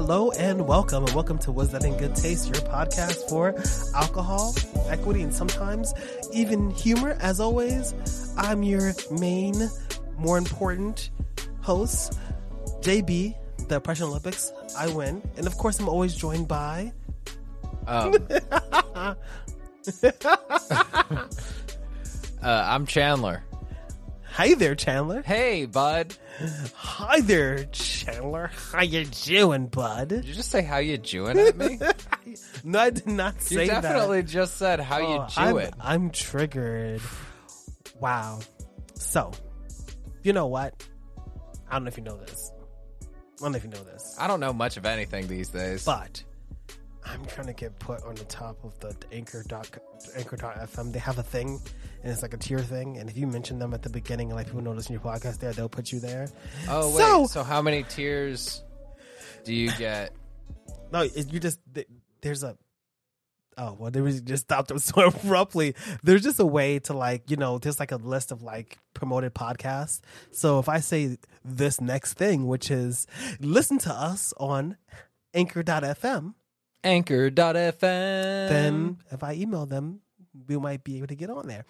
Hello and welcome, and welcome to Was That in Good Taste, your podcast for alcohol, equity, and sometimes even humor. As always, I'm your main, more important host, JB, the Oppression Olympics. I win. And of course, I'm always joined by. Um, uh, I'm Chandler. Hi there, Chandler. Hey, bud. Hi there, Chandler. How you doing, bud? Did you just say how you doing at me? No, I did not say that. you definitely just said how Oh, you I'm, I'm triggered. Wow. So, you know what? I don't know if you know this. I don't know if you know this, I don't know much of anything these days. but I'm trying to get put on the top of the anchor dot anchor.fm. They have a thing, and it's like a tier thing. And if you mention them at the beginning, and like people notice in your podcast there, they'll put you there. oh, wait. So- So, how many tiers do you get? No, you just there's a. Oh well, they just stopped them so abruptly. There's just a way to like you know, there's like a list of like promoted podcasts. So if I say this next thing, which is listen to us on Anchor.fm, Anchor.fm. then if I email them, we might be able to get on there.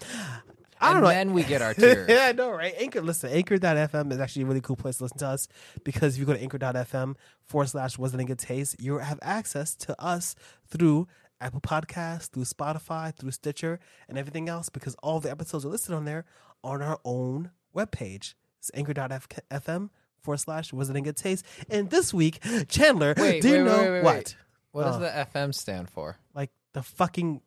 I don't and know. then we get our tier. yeah, I know, right? Anchor, listen, anchor.fm is actually a really cool place to listen to us because if you go to anchor.fm forward slash wasn't a good taste, you have access to us through Apple Podcasts, through Spotify, through Stitcher, and everything else because all the episodes are listed on there on our own webpage. It's anchor.fm forward slash wasn't a good taste. And this week, Chandler, Wait, do you wait, know wait, what? What does Oh. the FM stand for? Like the fucking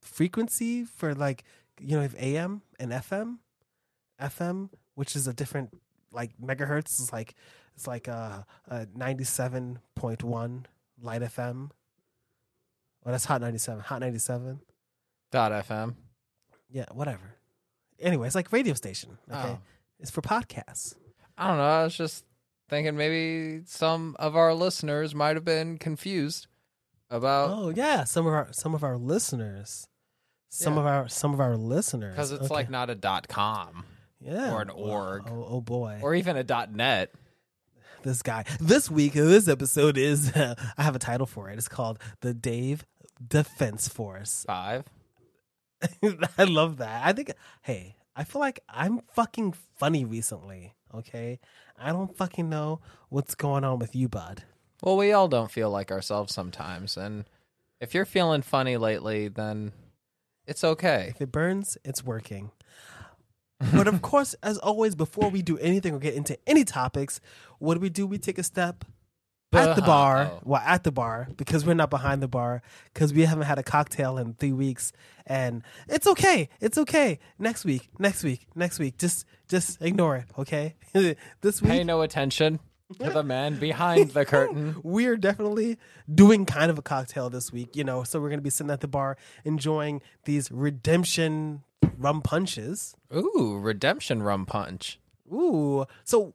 frequency for like, you know, if AM and FM? FM, which is a different like megahertz is like it's like uh, uh 97.1 light FM. Well, that's hot 97. Hot 97. Dot FM. Yeah, whatever. Anyway, it's like radio station. Okay. Oh. It's for podcasts. I don't know. I was just thinking maybe some of our listeners might have been confused about Oh yeah, some of our some of our listeners. Some Yeah. of our some of our listeners. because it's Okay. like not a dot com yeah. or an org. Oh, oh boy. or even a dot net. this guy. This week, this episode is I have a title for it. It's called the Dave Defense Force. Five. I love that. I think hey, I feel like I'm fucking funny recently, okay? I don't fucking know what's going on with you, bud. Well, we all don't feel like ourselves sometimes, and if you're feeling funny lately, then it's okay. If it burns, it's working. but of course, as always, before we do anything or get into any topics, what do we do? We take a step at the bar. Well, at the bar because we're not behind the bar because we haven't had a cocktail in three weeks, and it's okay. It's okay. Next week, next week, next week. Just, just ignore it. Okay. this week, Pay no attention to the man behind the curtain. we're definitely doing kind of a cocktail this week, you know. So we're gonna be sitting at the bar enjoying these redemption rum punches. Ooh, redemption rum punch. Ooh, so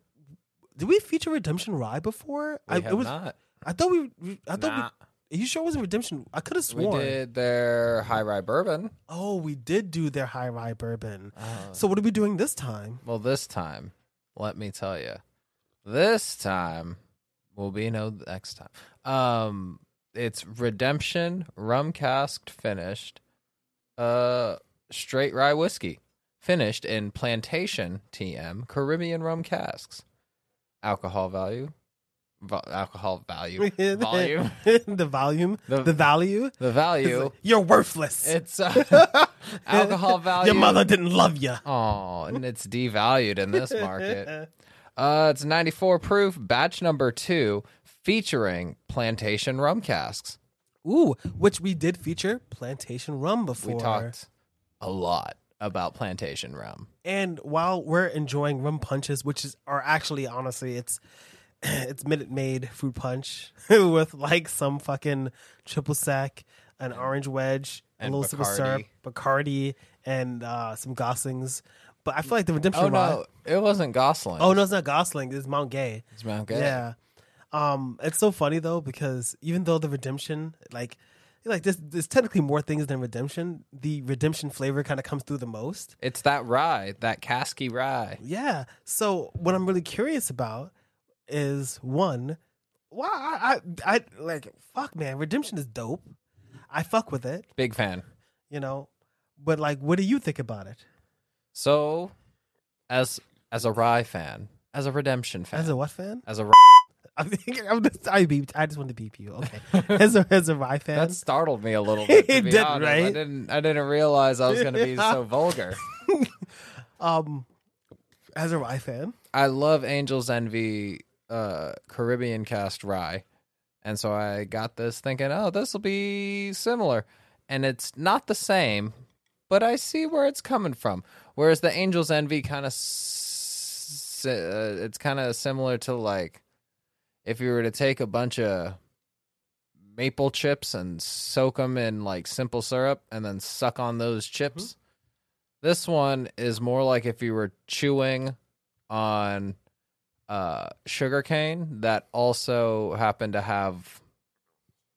did we feature redemption rye before? We I have it was. not. I thought we. we- I thought. Nah. We, are you sure it wasn't redemption? I could have sworn We did their high rye bourbon. Oh, we did do their high rye bourbon. Oh. So what are we doing this time? Well, this time, let me tell you, this time will be no next time. Um, it's redemption rum casked finished, uh, straight rye whiskey finished in plantation TM Caribbean rum casks. Alcohol value, alcohol value, volume, the volume, the, The- value. the value. You're worthless. It's uh, alcohol value. Your mother didn't love you. Oh, and it's devalued in this market. Uh, it's 94 proof, batch number two, featuring plantation rum casks. Ooh, which we did feature plantation rum before. We talked a lot about plantation rum. And while we're enjoying rum punches, which is are actually honestly it's it's Minute Maid fruit punch with like some fucking triple sec, an orange wedge, a little sip of syrup, Bacardi, and uh, some Goslings. But I feel like the redemption. Oh no, it wasn't Gosling. Oh no, it's not Gosling. It's Mount Gay. it's Mount Gay. Yeah. Um, it's so funny though because even though the redemption, like, like there's there's technically more things than redemption. The redemption flavor kind of comes through the most. It's that rye, that casky rye. Yeah. So what I'm really curious about is one, Well, I, I, I like fuck, man. Redemption is dope. I fuck with it, Big fan. you know. But like, what do you think about it? So, as as a Rye fan, as a Redemption fan, As a what fan? as a Rye- I think I'm just, I beeped. I just wanted to beep you. Okay. as a as a Rye fan, that startled me a little bit. To It be did, honest. I didn't. I didn't realize I was going to be so vulgar. um, as a Rye fan, I love Angels Envy, uh, Caribbean cask Rye, and so I got this thinking, oh, this will be similar, and it's not the same, but I see where it's coming from. Whereas the Angels Envy kind of, s- uh, it's kind of similar to like if you were to take a bunch of maple chips and soak them in like simple syrup and then suck on those chips. This one is more like if you were chewing on uh sugar cane that also happened to have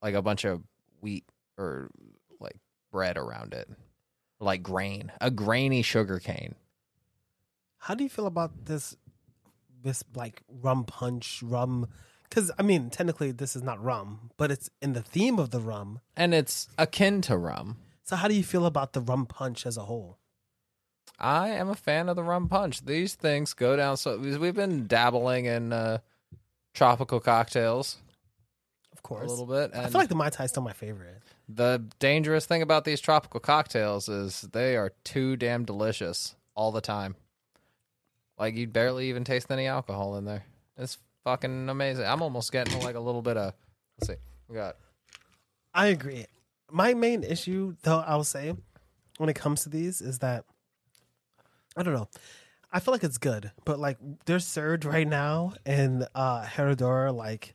like a bunch of wheat or like bread around it. Like grain. A grainy sugar cane. how do you feel about this? This like rum punch, rum. Because I mean, technically, this is not rum, but it's in the theme of the rum. And it's akin to rum. So, how do you feel about the rum punch as a whole? I am a fan of the rum punch. These things go down so we've been dabbling in uh tropical cocktails Of course, a little bit and I feel like the mai tai is still my favorite. The dangerous thing about these tropical cocktails is they are too damn delicious all the time. Like you barely even taste any alcohol in there. It's fucking amazing. I'm almost getting like a little bit of let's see. We got I agree. My main issue, though, I'll say, when it comes to these, is that I don't know. I feel like it's good, but like they're served right now in uh Herradura, like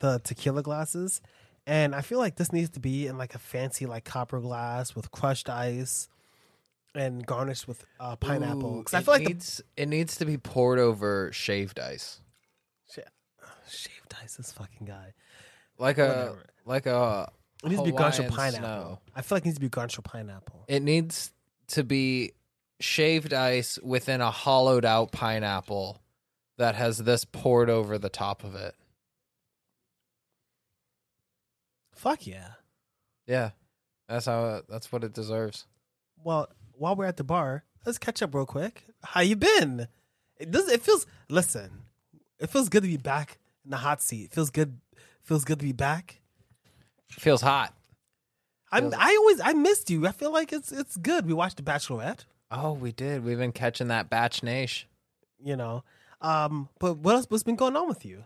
the tequila glasses, and I feel like this needs to be in like a fancy like copper glass with crushed ice and garnished with uh, pineapple. Ooh, Because I feel like the needs, it needs to be poured over shaved ice. shaved ice, this fucking guy. Like a Whatever. like a It needs to be garnished with Hawaiian pineapple. snow. I feel like it needs to be garnished with pineapple. It needs to be shaved ice within a hollowed out pineapple that has this poured over the top of it. Fuck yeah. Yeah. That's how that's what it deserves. Well, while we're at the bar, let's catch up real quick. How you been? It does. It feels. Listen, it feels good to be back in the hot seat. It feels good. Feels good to be back. Feels hot. I'm. Feels- I always. I missed you. I feel like it's. It's good. We watched The Bachelorette. Oh, we did. We've been catching that batch nash. You know. Um. But what else? What's been going on with you?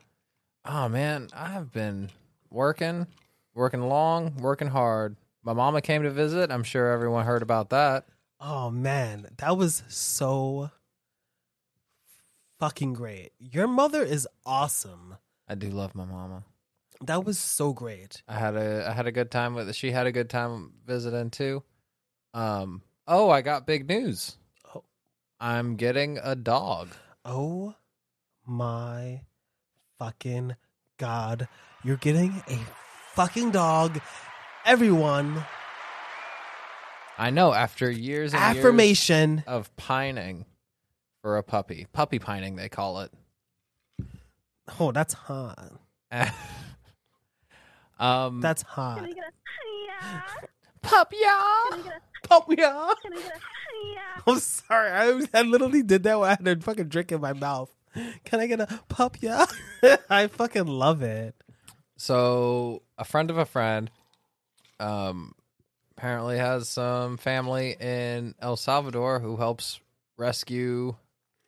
Oh man, I've been working, working long, working hard. My mama came to visit. I'm sure everyone heard about that. Oh man, that was so fucking great. Your mother is awesome. I do love my mama. That was so great. I had a I had a good time with she had a good time visiting too. Um oh, I got big news. Oh. I'm getting a dog. Oh my fucking god. You're getting a fucking dog. Everyone, I know after years and years affirmation. of pining for a puppy. Puppy pining they call it. Oh, that's hot. um That's hot. Can I get a hiya? pup yeah. Can I get a, Oh yeah. can I get a hiya? I'm sorry. I, I literally did that when I had a fucking drink in my mouth. Can I get a pup? Yeah. I fucking love it. So a friend of a friend um apparently has some family in El Salvador who helps rescue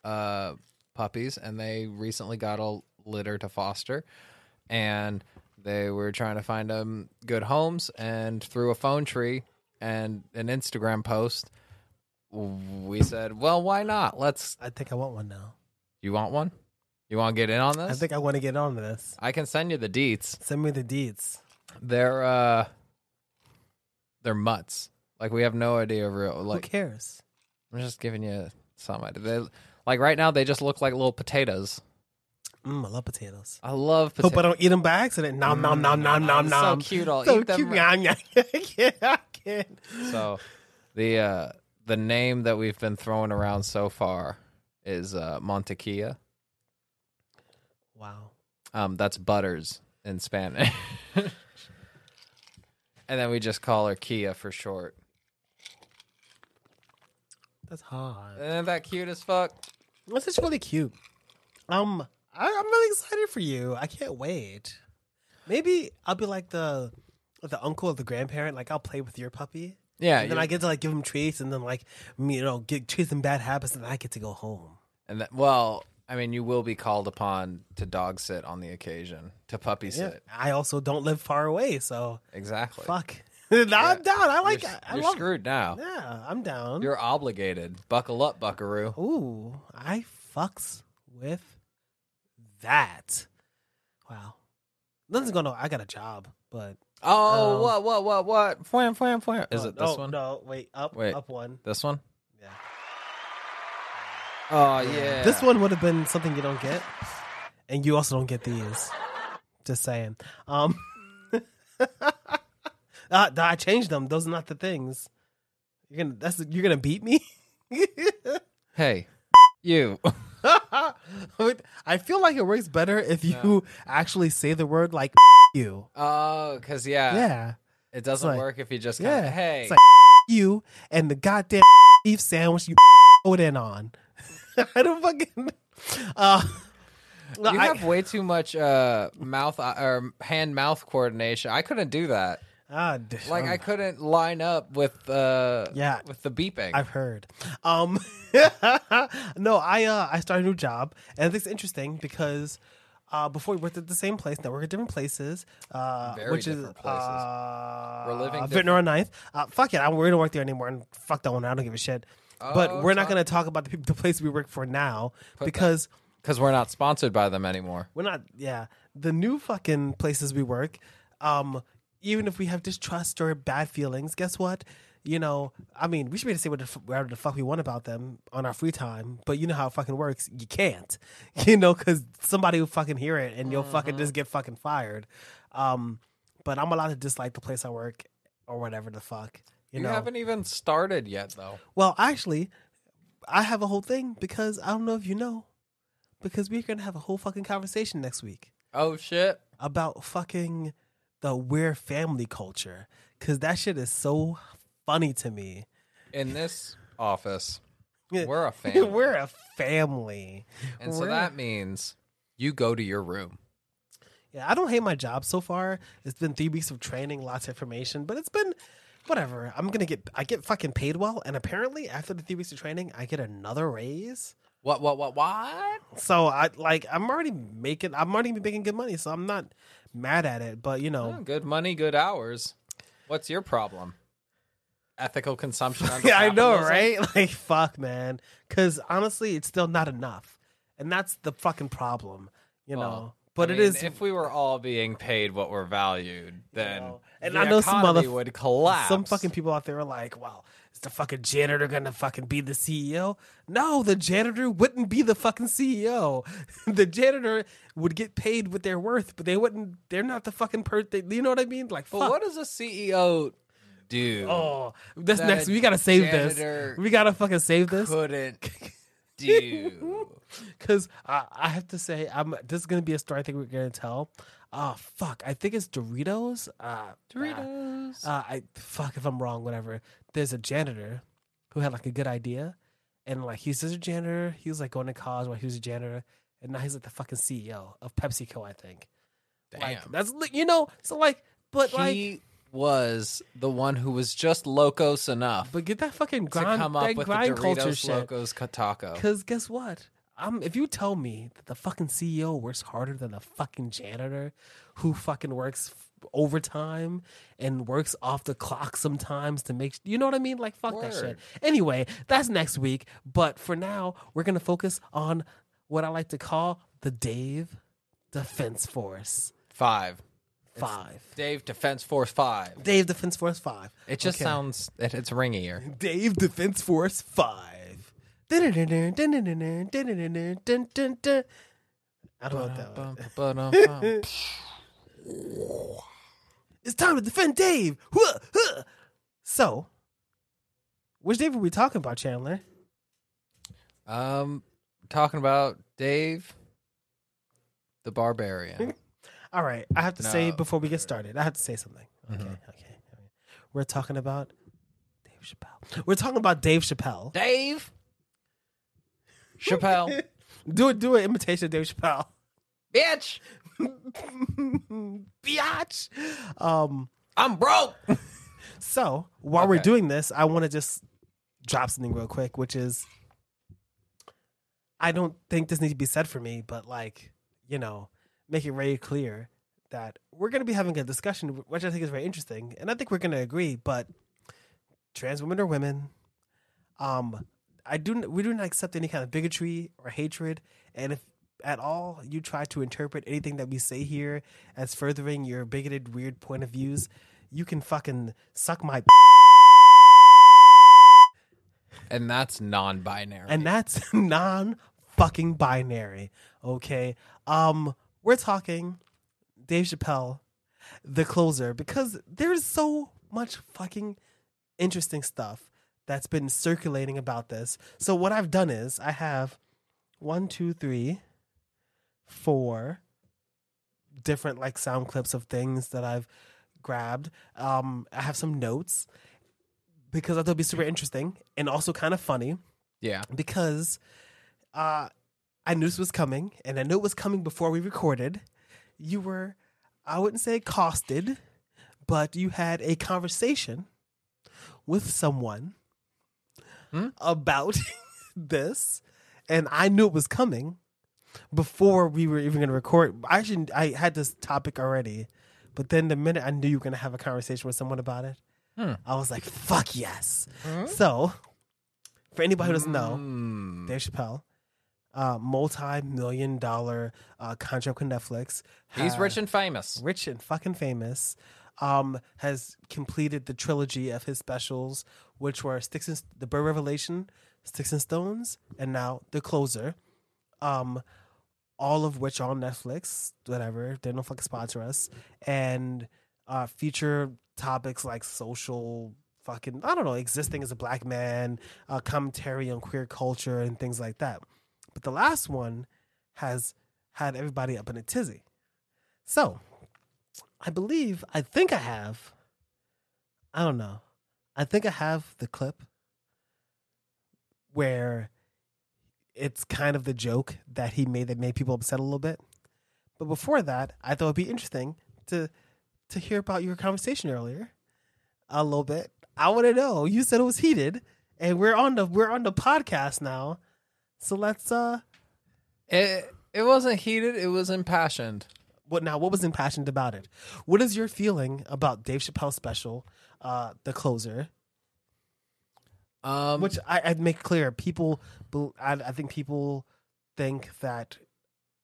uh puppies and they recently got a litter to foster and they were trying to find them good homes and through a phone tree and an Instagram post we said, "Well, why not? Let's I think I want one now. You want one? You want to get in on this? I think I want to get on to this. I can send you the deets. Send me the deeds. They're uh they're mutts. Like we have no idea real Like Who cares? I'm just giving you some idea. They, like right now they just look like little potatoes. Mm, I love potatoes. I love potatoes. Hope I don't eat them by accident. Nom nom nom nom nom nom. So cute. I'll So eat them. cute. Nom, nom. I can't. I can't. So the uh the name that we've been throwing around so far is uh Mantequilla. Wow. Um that's Butters. in Spanish. and then we just call her Kia for short. That's hot. Isn't that cute as fuck? That's just really cute. Um, I, I'm really excited for you. I can't wait. Maybe I'll be like the the uncle or the grandparent. Like I'll play with your puppy, Yeah. and then I get to like give him treats, and then like me, you know, get treats and bad habits, and then I get to go home. and that, well, I mean, you will be called upon to dog sit on the occasion, to puppy Yeah. sit. I also don't live far away, so Exactly. fuck. No, I'm down. I like. you're, it. I you're love. screwed now. Yeah, I'm down. You're obligated. Buckle up, Buckaroo. Ooh, I fucks with that. Wow. Nothing's going on. I got a job, but Oh, Um, what, what, what, what? Fwam, fwam, fwam. Is Oh, it this no, one? No, wait, up, Wait. up one. This one? Oh, yeah. This one would have been something you don't get, and you also don't get these. Just saying. Um, uh, I changed them. Those are not the things. You're gonna. That's you're gonna beat me. Hey, you. I feel like it works better if you No. actually say the word like you. Oh, because, yeah, Yeah. it doesn't like- work if you just kind of, Yeah. hey. It's like you and the goddamn beef sandwich you put in on. I don't fucking. Uh, you I- have way too much uh, mouth uh, or hand mouth coordination. I couldn't do that. ah, Like um, I couldn't line up with uh Yeah. with the beeping. I've heard. Um, no, I uh, I started a new job, and it's interesting because uh, before we worked at the same place, now we're at different places. Uh, Very which different is places. Uh, We're living Vintner on 9th. Uh, fuck it, I, we don't work there anymore, and fuck that one. I don't give a shit. But Oh, we're not going to talk about the, peop- the place we work for now because because we're not sponsored by them anymore. we're not. Yeah, the new fucking places we work. Um, even if we have distrust or bad feelings, guess what? You know, I mean, we should be able to say what the, f- whatever the fuck we want about them on our free time, but you know how it fucking works. You can't, you know, because somebody will fucking hear it and you'll fucking just get fucking fired. Um, but I'm allowed to dislike the place I work or whatever the fuck. You, You, know, haven't even started yet, though. well, actually, I have a whole thing because I don't know if you know, because we're gonna have a whole fucking conversation next week Oh shit! about fucking the weird family culture because that shit is so funny to me. In this office, we're a family, We're a family. and so we're- that means you go to your room. Yeah, I don't hate my job so far. It's been three weeks of training, lots of information, but it's been whatever. I'm gonna get I get fucking paid well, and apparently after the three weeks of training, I get another raise. What? What? What? What? So I like I'm already making I'm already making good money, so I'm not mad at it. But you know, Oh, good money, good hours. What's your problem? Ethical consumption. Yeah, I know, right? Like fuck, man. Because honestly, it's still not enough, and that's the fucking problem. You know, but I it mean, is. If we were all being paid what we're valued, then know, and the I know some motherf- would collapse. Some fucking people out there are like, "Well, is the fucking janitor gonna fucking be the CEO?" No, the janitor wouldn't be the fucking CEO. the janitor would get paid what they're worth, but they wouldn't. They're not the fucking per. They, you know what I mean? Like, But what does a CEO do? Oh, this that next. We gotta save this. We gotta fucking save this couldn't do. because I, I have to say, I'm. This is gonna be a story I think we're gonna tell. Oh fuck! I think it's Doritos. Uh, Doritos. Uh, I fuck if I'm wrong. Whatever. There's a janitor who had like a good idea, and like he's just a janitor. He was like going to college while he was a janitor, and now he's like the fucking CEO of PepsiCo. I think. Damn. Like that's you know. So like, but like, he was the one who was just locos enough but get that fucking to come up with the grind culture Doritos shit. Locos Taco. Because guess what? Um, if you tell me that the fucking CEO works harder than the fucking janitor who fucking works f- overtime and works off the clock sometimes to make you know what I mean? Like fuck that shit. Anyway, that's next week. But for now, we're gonna focus on what I like to call the Dave Defense Force Five. Five. Dave Defense Force Five. Dave Defense Force Five. It just Okay. sounds it, it's ringier. Dave Defense Force 5. I don't know that. It's time to defend Dave. So, which Dave are we talking about, Chandler? um, talking about Dave, the Barbarian. All right, I have to say before we get started, I have to say something. Okay, Mhm. okay. right. We're talking about Dave Chappelle. We're talking about Dave Chappelle. Dave Chappelle, do it. Do an imitation of Dave Chappelle. bitch, Biatch. Um. I'm broke. So while we're doing this, I want to just drop something real quick, which is I don't think this needs to be said for me, but like, you know, make it very clear that we're going to be having a discussion, which I think is very interesting. And I think we're going to agree, but trans women are women. Um, I do, we do not accept any kind of bigotry or hatred. And if at all you try to interpret anything that we say here as furthering your bigoted, weird point of views, you can fucking suck my And that's non-binary. and that's non fucking binary. Okay. Um, we're talking Dave Chappelle, the closer, because there's so much fucking interesting stuff that's been circulating about this. So what I've done is I have one, two, three, four different like sound clips of things that I've grabbed. Um, I have some notes because I thought it'd be super interesting and also kind of funny yeah, because uh, I knew this was coming, and I knew it was coming before we recorded. You were, I wouldn't say accosted, but you had a conversation with someone Hmm? about this, and I knew it was coming before we were even going to record. I actually I had this topic already, but then the minute I knew you were going to have a conversation with someone about it, Hmm. I was like, "Fuck yes!" So, for anybody who doesn't know, Mm. Dave Chappelle, uh, multi-million dollar uh, contract with Netflix. he's rich and famous. rich and fucking famous. Um, has completed the trilogy of his specials, which were Sticks and the Bird Revelation, Sticks and Stones, and now The Closer. Um, all of which are on Netflix. Whatever, they don't fucking sponsor us, and uh, feature topics like social fucking I don't know, existing as a black man, uh, commentary on queer culture and things like that. But the last one has had everybody up in a tizzy. So, I believe, I think I have, I don't know, I think I have the clip where it's kind of the joke that he made that made people upset a little bit. But before that, I thought it'd be interesting to to hear about your conversation earlier a little bit. I want to know. You said it was heated, and we're on the we're on the podcast now. So let's uh It it wasn't heated. It was impassioned. What now what was impassioned about it what is your feeling about dave chappelle's special uh the closer Um, which I, i'd make clear people I, I think people think that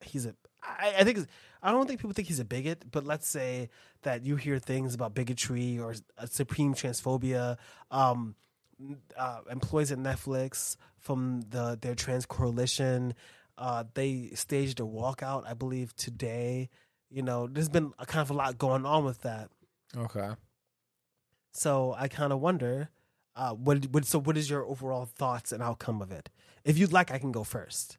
he's a I, I think it's- I don't think people think he's a bigot, but let's say that you hear things about bigotry or supreme transphobia. Um, uh, employees at Netflix from the their trans coalition, uh, they staged a walkout, I believe, today. You know, there's been a kind of a lot going on with that. okay. So I kind of wonder, uh, what, what so what is your overall thoughts and outcome of it? If you'd like, I can go first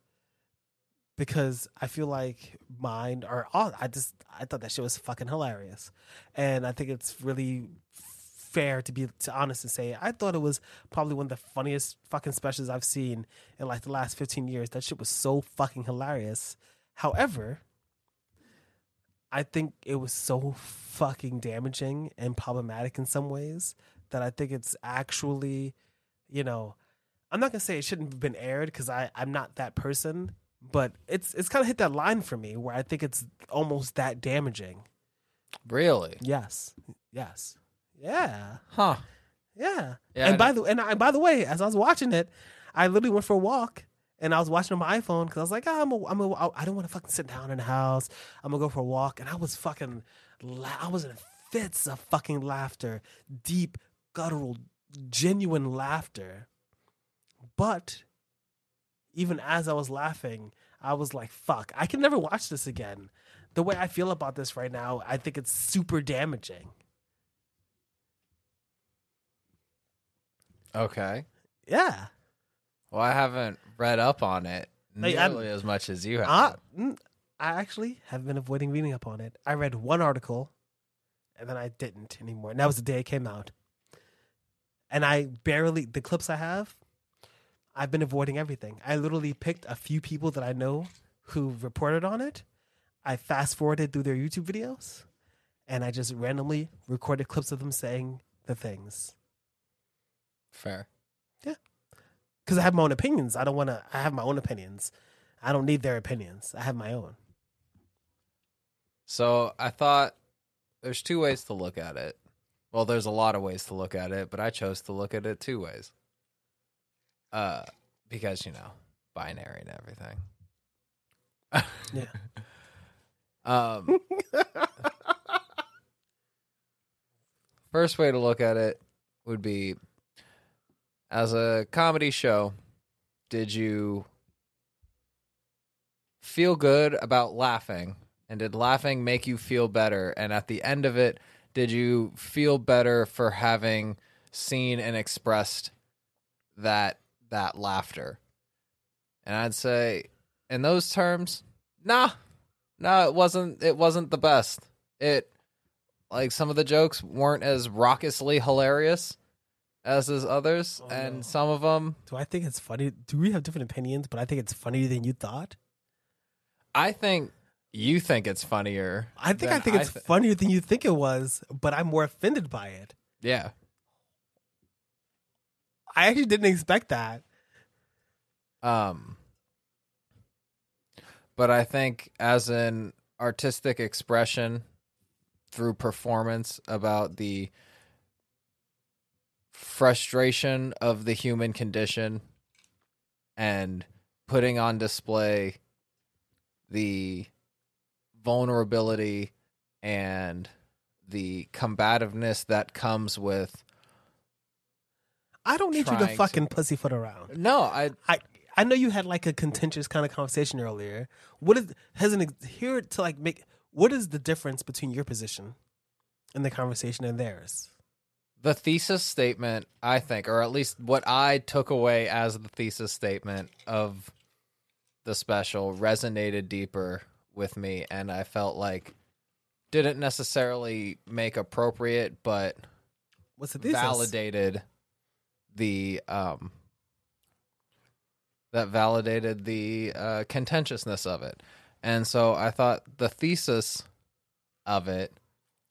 because I feel like mine are all. I just I thought that shit was fucking hilarious, and I think it's really fair to be to honest and say I thought it was probably one of the funniest fucking specials I've seen in like the last fifteen years. That shit was so fucking hilarious. However, I think it was so fucking damaging and problematic in some ways that I think it's actually, you know, I'm not gonna say it shouldn't have been aired because I I'm not that person, but it's it's kind of hit that line for me where I think it's almost that damaging. Really? Yes, yes, yeah, Huh. yeah. Yeah, and by the and, I, by the way, as I was watching it, I literally went for a walk. And I was watching on my iPhone because I was like, oh, I'm a, I'm a, I don't want to fucking sit down in the house. I'm gonna go for a walk. And I was fucking, la- I was in fits of fucking laughter, deep, guttural, genuine laughter. But even as I was laughing, I was like, fuck, I can never watch this again. The way I feel about this right now, I think it's super damaging. Okay. Yeah. Well, I haven't read up on it Like, I'm- nearly as much as you have. I, I actually have been avoiding reading up on it. I read one article and then I didn't anymore. And that was the day it came out. And I barely, the clips I have, I've been avoiding everything. I literally picked a few people that I know who reported on it. I fast forwarded through their YouTube videos and I just randomly recorded clips of them saying the things. Fair. Because I have my own opinions. I don't want to, I have my own opinions. I don't need their opinions. I have my own. So I thought there's two ways to look at it. Well, there's a lot of ways to look at it, but I chose to look at it two ways. Uh, because you know, binary and everything. Yeah. Um, first way to look at it would be as a comedy show, did you feel good about laughing? And did laughing make you feel better? And at the end of it, did you feel better for having seen and expressed that that laughter? And I'd say in those terms, nah. No, it wasn't it wasn't the best. It like some of the jokes weren't as raucously hilarious as his others, Oh, and no. some of them Do I think it's funny? Do we have different opinions? But I think it's funnier than you thought. I think you think it's funnier. I think I think it's thi- funnier than you think it was, but I'm more offended by it. yeah. I actually didn't expect that. Um, but I think as an artistic expression through performance about the frustration of the human condition and putting on display the vulnerability and the combativeness that comes with I don't need you to to- fucking pussyfoot around. no i I I know you had like a contentious kind of conversation earlier. What is has an here to like make what is the difference between your position in the conversation and theirs? The thesis statement, I think, or at least what I took away as the thesis statement of the special resonated deeper with me and I felt like didn't necessarily make appropriate but What's the thesis? validated the um that validated the uh contentiousness of it. And so I thought the thesis of it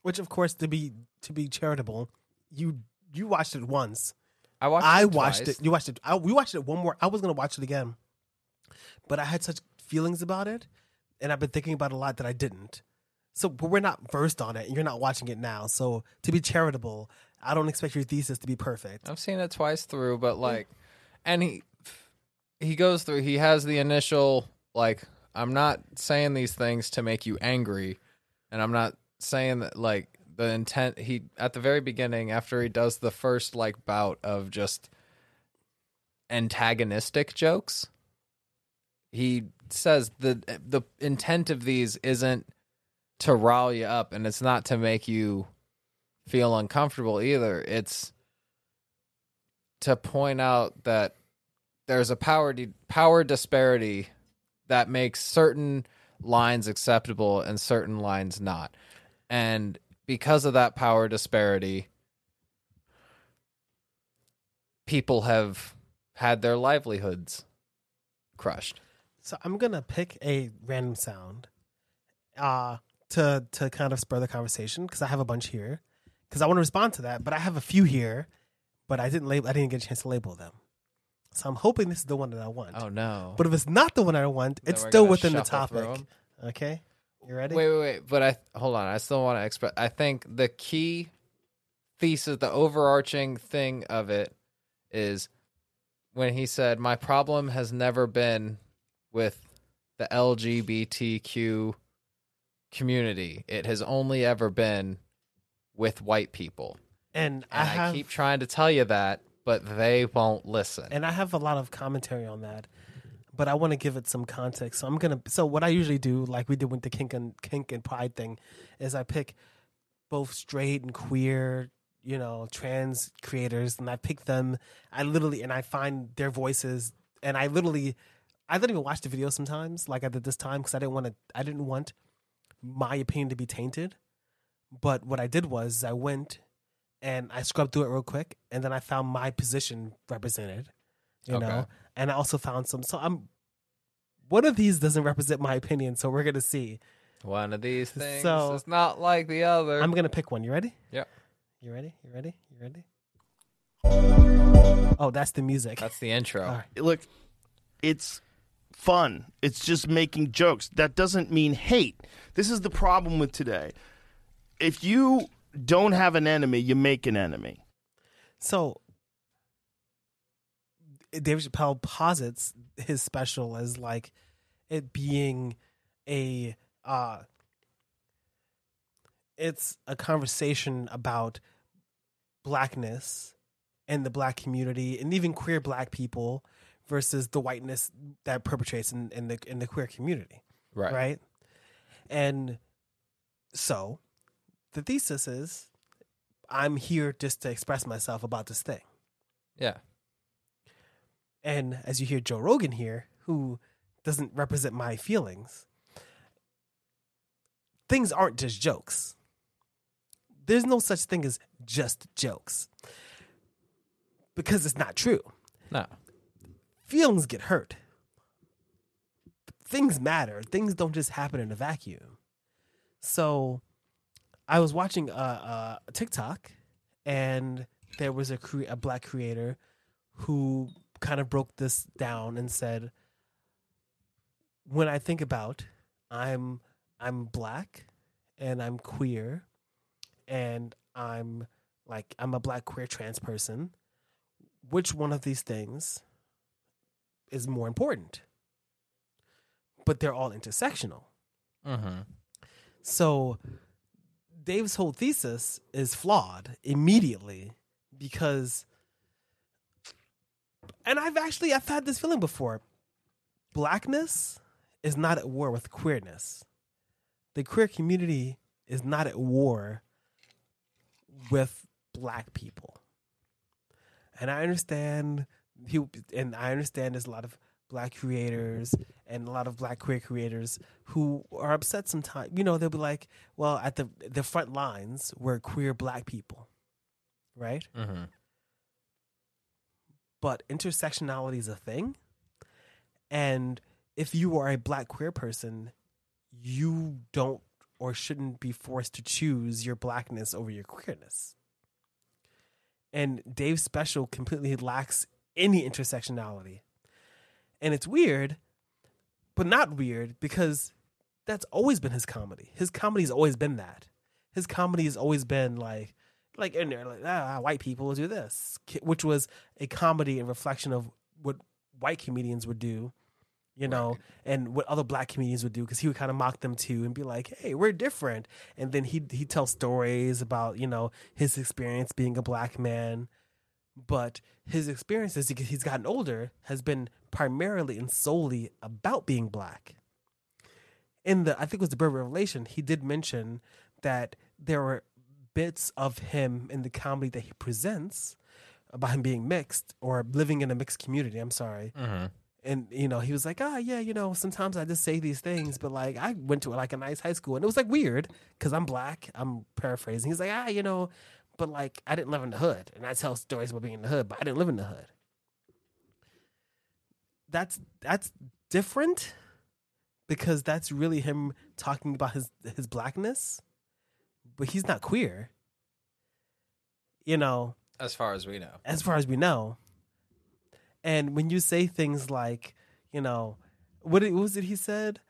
Which of course to be to be charitable, you you watched it once. I watched I it watched twice. it. You watched it. I, we watched it one more. I was gonna watch it again, but I had such feelings about it, and I've been thinking about a lot that I didn't. So, but we're not versed on it, and you're not watching it now. So, to be charitable, I don't expect your thesis to be perfect. I've seen it twice through, but like, and he he goes through. He has the initial like, I'm not saying these things to make you angry, and I'm not saying that like the intent. He at the very beginning, after he does the first like bout of just antagonistic jokes, he says the the intent of these isn't to rile you up, and it's not to make you feel uncomfortable either. It's to point out that there's a power di- power disparity that makes certain lines acceptable and certain lines not. And because of that power disparity, people have had their livelihoods crushed. So, I'm gonna pick a random sound, uh, to to kind of spur the conversation because I have a bunch here, because I want to respond to that. But I have a few here, but I didn't label. I didn't get a chance to label them. So I'm hoping this is the one that I want. Oh no. But if it's not the one I want, Then it's still within the topic. Okay, you ready? Wait, wait, wait. But I hold on. I still want to express. I think the key thesis, the overarching thing of it, is when he said, "My problem has never been with the LGBTQ community. It has only ever been with white people." And, I And I, have keep trying to tell you that, but they won't listen. and I have a lot of commentary on that, but I want to give it some context. So I'm gonna. So what I usually do, like we did with the kink and kink and pride thing, is I pick both straight and queer, you know, trans creators, and I pick them. I literally and I find their voices, and I literally. I didn't even watch the video sometimes, like I did this time, because I didn't want to. I didn't want my opinion to be tainted. But what I did was I went and I scrubbed through it real quick, and then I found my position represented. You Okay. know, and I also found some. So I'm. One of these doesn't represent my opinion, so we're gonna see. One of these things So- is not like the other. I'm gonna pick one. You ready? Yeah. You ready? You ready? You ready? Oh, that's the music. That's the intro. All right. look, it's fun. It's just making jokes. That doesn't mean hate. This is the problem with today. If you don't have an enemy, you make an enemy. So David Chappelle posits his special as like it being a uh it's a conversation about blackness and the black community and even queer black people versus the whiteness that perpetrates in, in the in the queer community right. right? And so the thesis is I'm here just to express myself about this thing. Yeah. And as you hear Joe Rogan here, who doesn't represent my feelings, things aren't just jokes. There's no such thing as just jokes because it's not true. No. Feelings get hurt. Things matter. Things don't just happen in a vacuum. So I was watching a, a TikTok and there was a, cre- a black creator who kind of broke this down and said when I think about I'm I'm black and I'm queer and I'm like I'm a black queer trans person which one of these things is more important but they're all intersectional Mm-hmm. so Dave's whole thesis is flawed immediately because and I've actually I've had this feeling before. Blackness is not at war with queerness. The queer community is not at war with black people. And I understand he and I understand there's a lot of black creators and a lot of black queer creators who are upset sometimes. You know, they'll be like, well, at the the front lines were queer black people. Right? Mm-hmm. But intersectionality is a thing. And if you are a black queer person, you don't or shouldn't be forced to choose your blackness over your queerness. And Dave's special completely lacks any intersectionality. And it's weird, but not weird because that's always been his comedy. His comedy's always been that. His comedy has always been like, like in there, like ah, white people will do this, which was a comedy and reflection of what white comedians would do, you know, and what other black comedians would do because he would kind of mock them too and be like, "Hey, we're different," and then he he tell stories about you know his experience being a black man, but his experience as he's gotten older has been primarily and solely about being black. In the I think it was the Bird Revelation, he did mention that there were bits of him in the comedy that he presents about him being mixed or living in a mixed community. I'm sorry. Mm-hmm. And you know, he was like, "Ah, yeah, you know, sometimes I just say these things, but like I went to like a nice high school and it was like weird because I'm black. I'm paraphrasing. He's like, "Ah, you know, but like I didn't live in the hood, and I tell stories about being in the hood, but I didn't live in the hood." That's that's different because that's really him talking about his his blackness, but he's not queer. You know, As far as we know. as far as we know. And when you say things like, you know, what, it, what was it he said?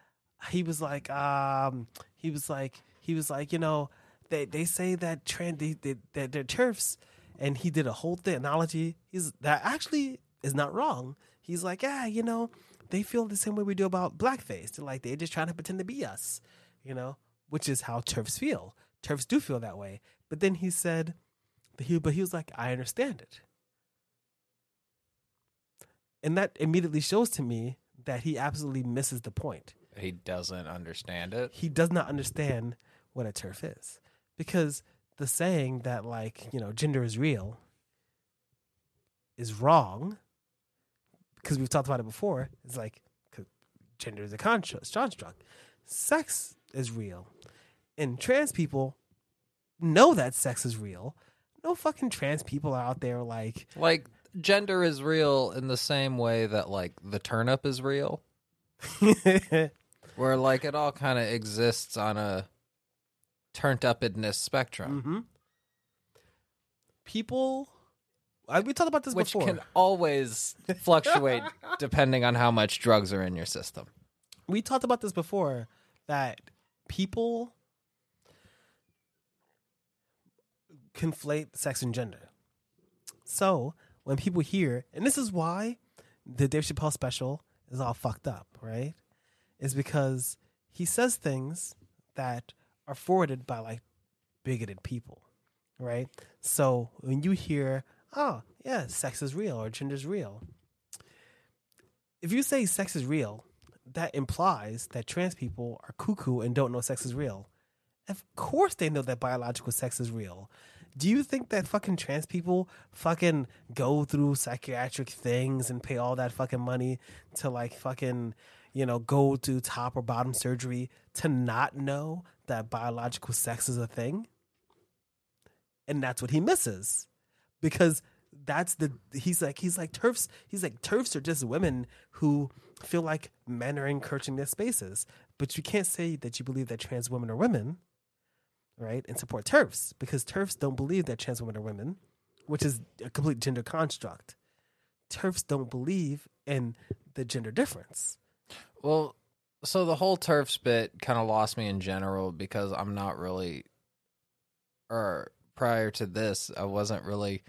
He was like, um, he was like, he was like, you know, they they say that trend they, they, that they're TERFs, and he did a whole thing analogy. He's that actually is not wrong. He's like, yeah, you know, they feel the same way we do about blackface. They're like they're just trying to pretend to be us, you know, which is how TERFs feel. TERFs do feel that way. But then he said, but he but he was like, I understand it. And that immediately shows to me that he absolutely misses the point. He doesn't understand it. He does not understand what a TERF is. Because the saying that like, you know, gender is real is wrong because we've talked about it before. It's like gender is a construct. construct. Sex is real, and trans people know that sex is real. No fucking trans people are out there like Like gender is real in the same way that like the turnip is real, where like it all kind of exists on a turned upness spectrum, hmm people. I, we talked about this which before. can always fluctuate depending on how much drugs are in your system. we talked about this before that people conflate sex and gender. So when people hear, and this is why the Dave Chappelle special is all fucked up, right? Is because he says things that are forwarded by like bigoted people, right? So when you hear, oh, yeah, sex is real or gender is real, if you say sex is real, that implies that trans people are cuckoo and don't know sex is real. Of course they know that biological sex is real. Do you think that fucking trans people fucking go through psychiatric things and pay all that fucking money to like fucking, you know, go to top or bottom surgery to not know that biological sex is a thing? And that's what he misses. Because that's the he's like he's like TERFs he's like TERFs are just women who feel like men are encroaching their spaces. But you can't say that you believe that trans women are women, right? And support TERFs because TERFs don't believe that trans women are women, which is a complete gender construct. TERFs don't believe in the gender difference. Well, so the whole TERFs bit kind of lost me in general because I'm not really, or prior to this, I wasn't really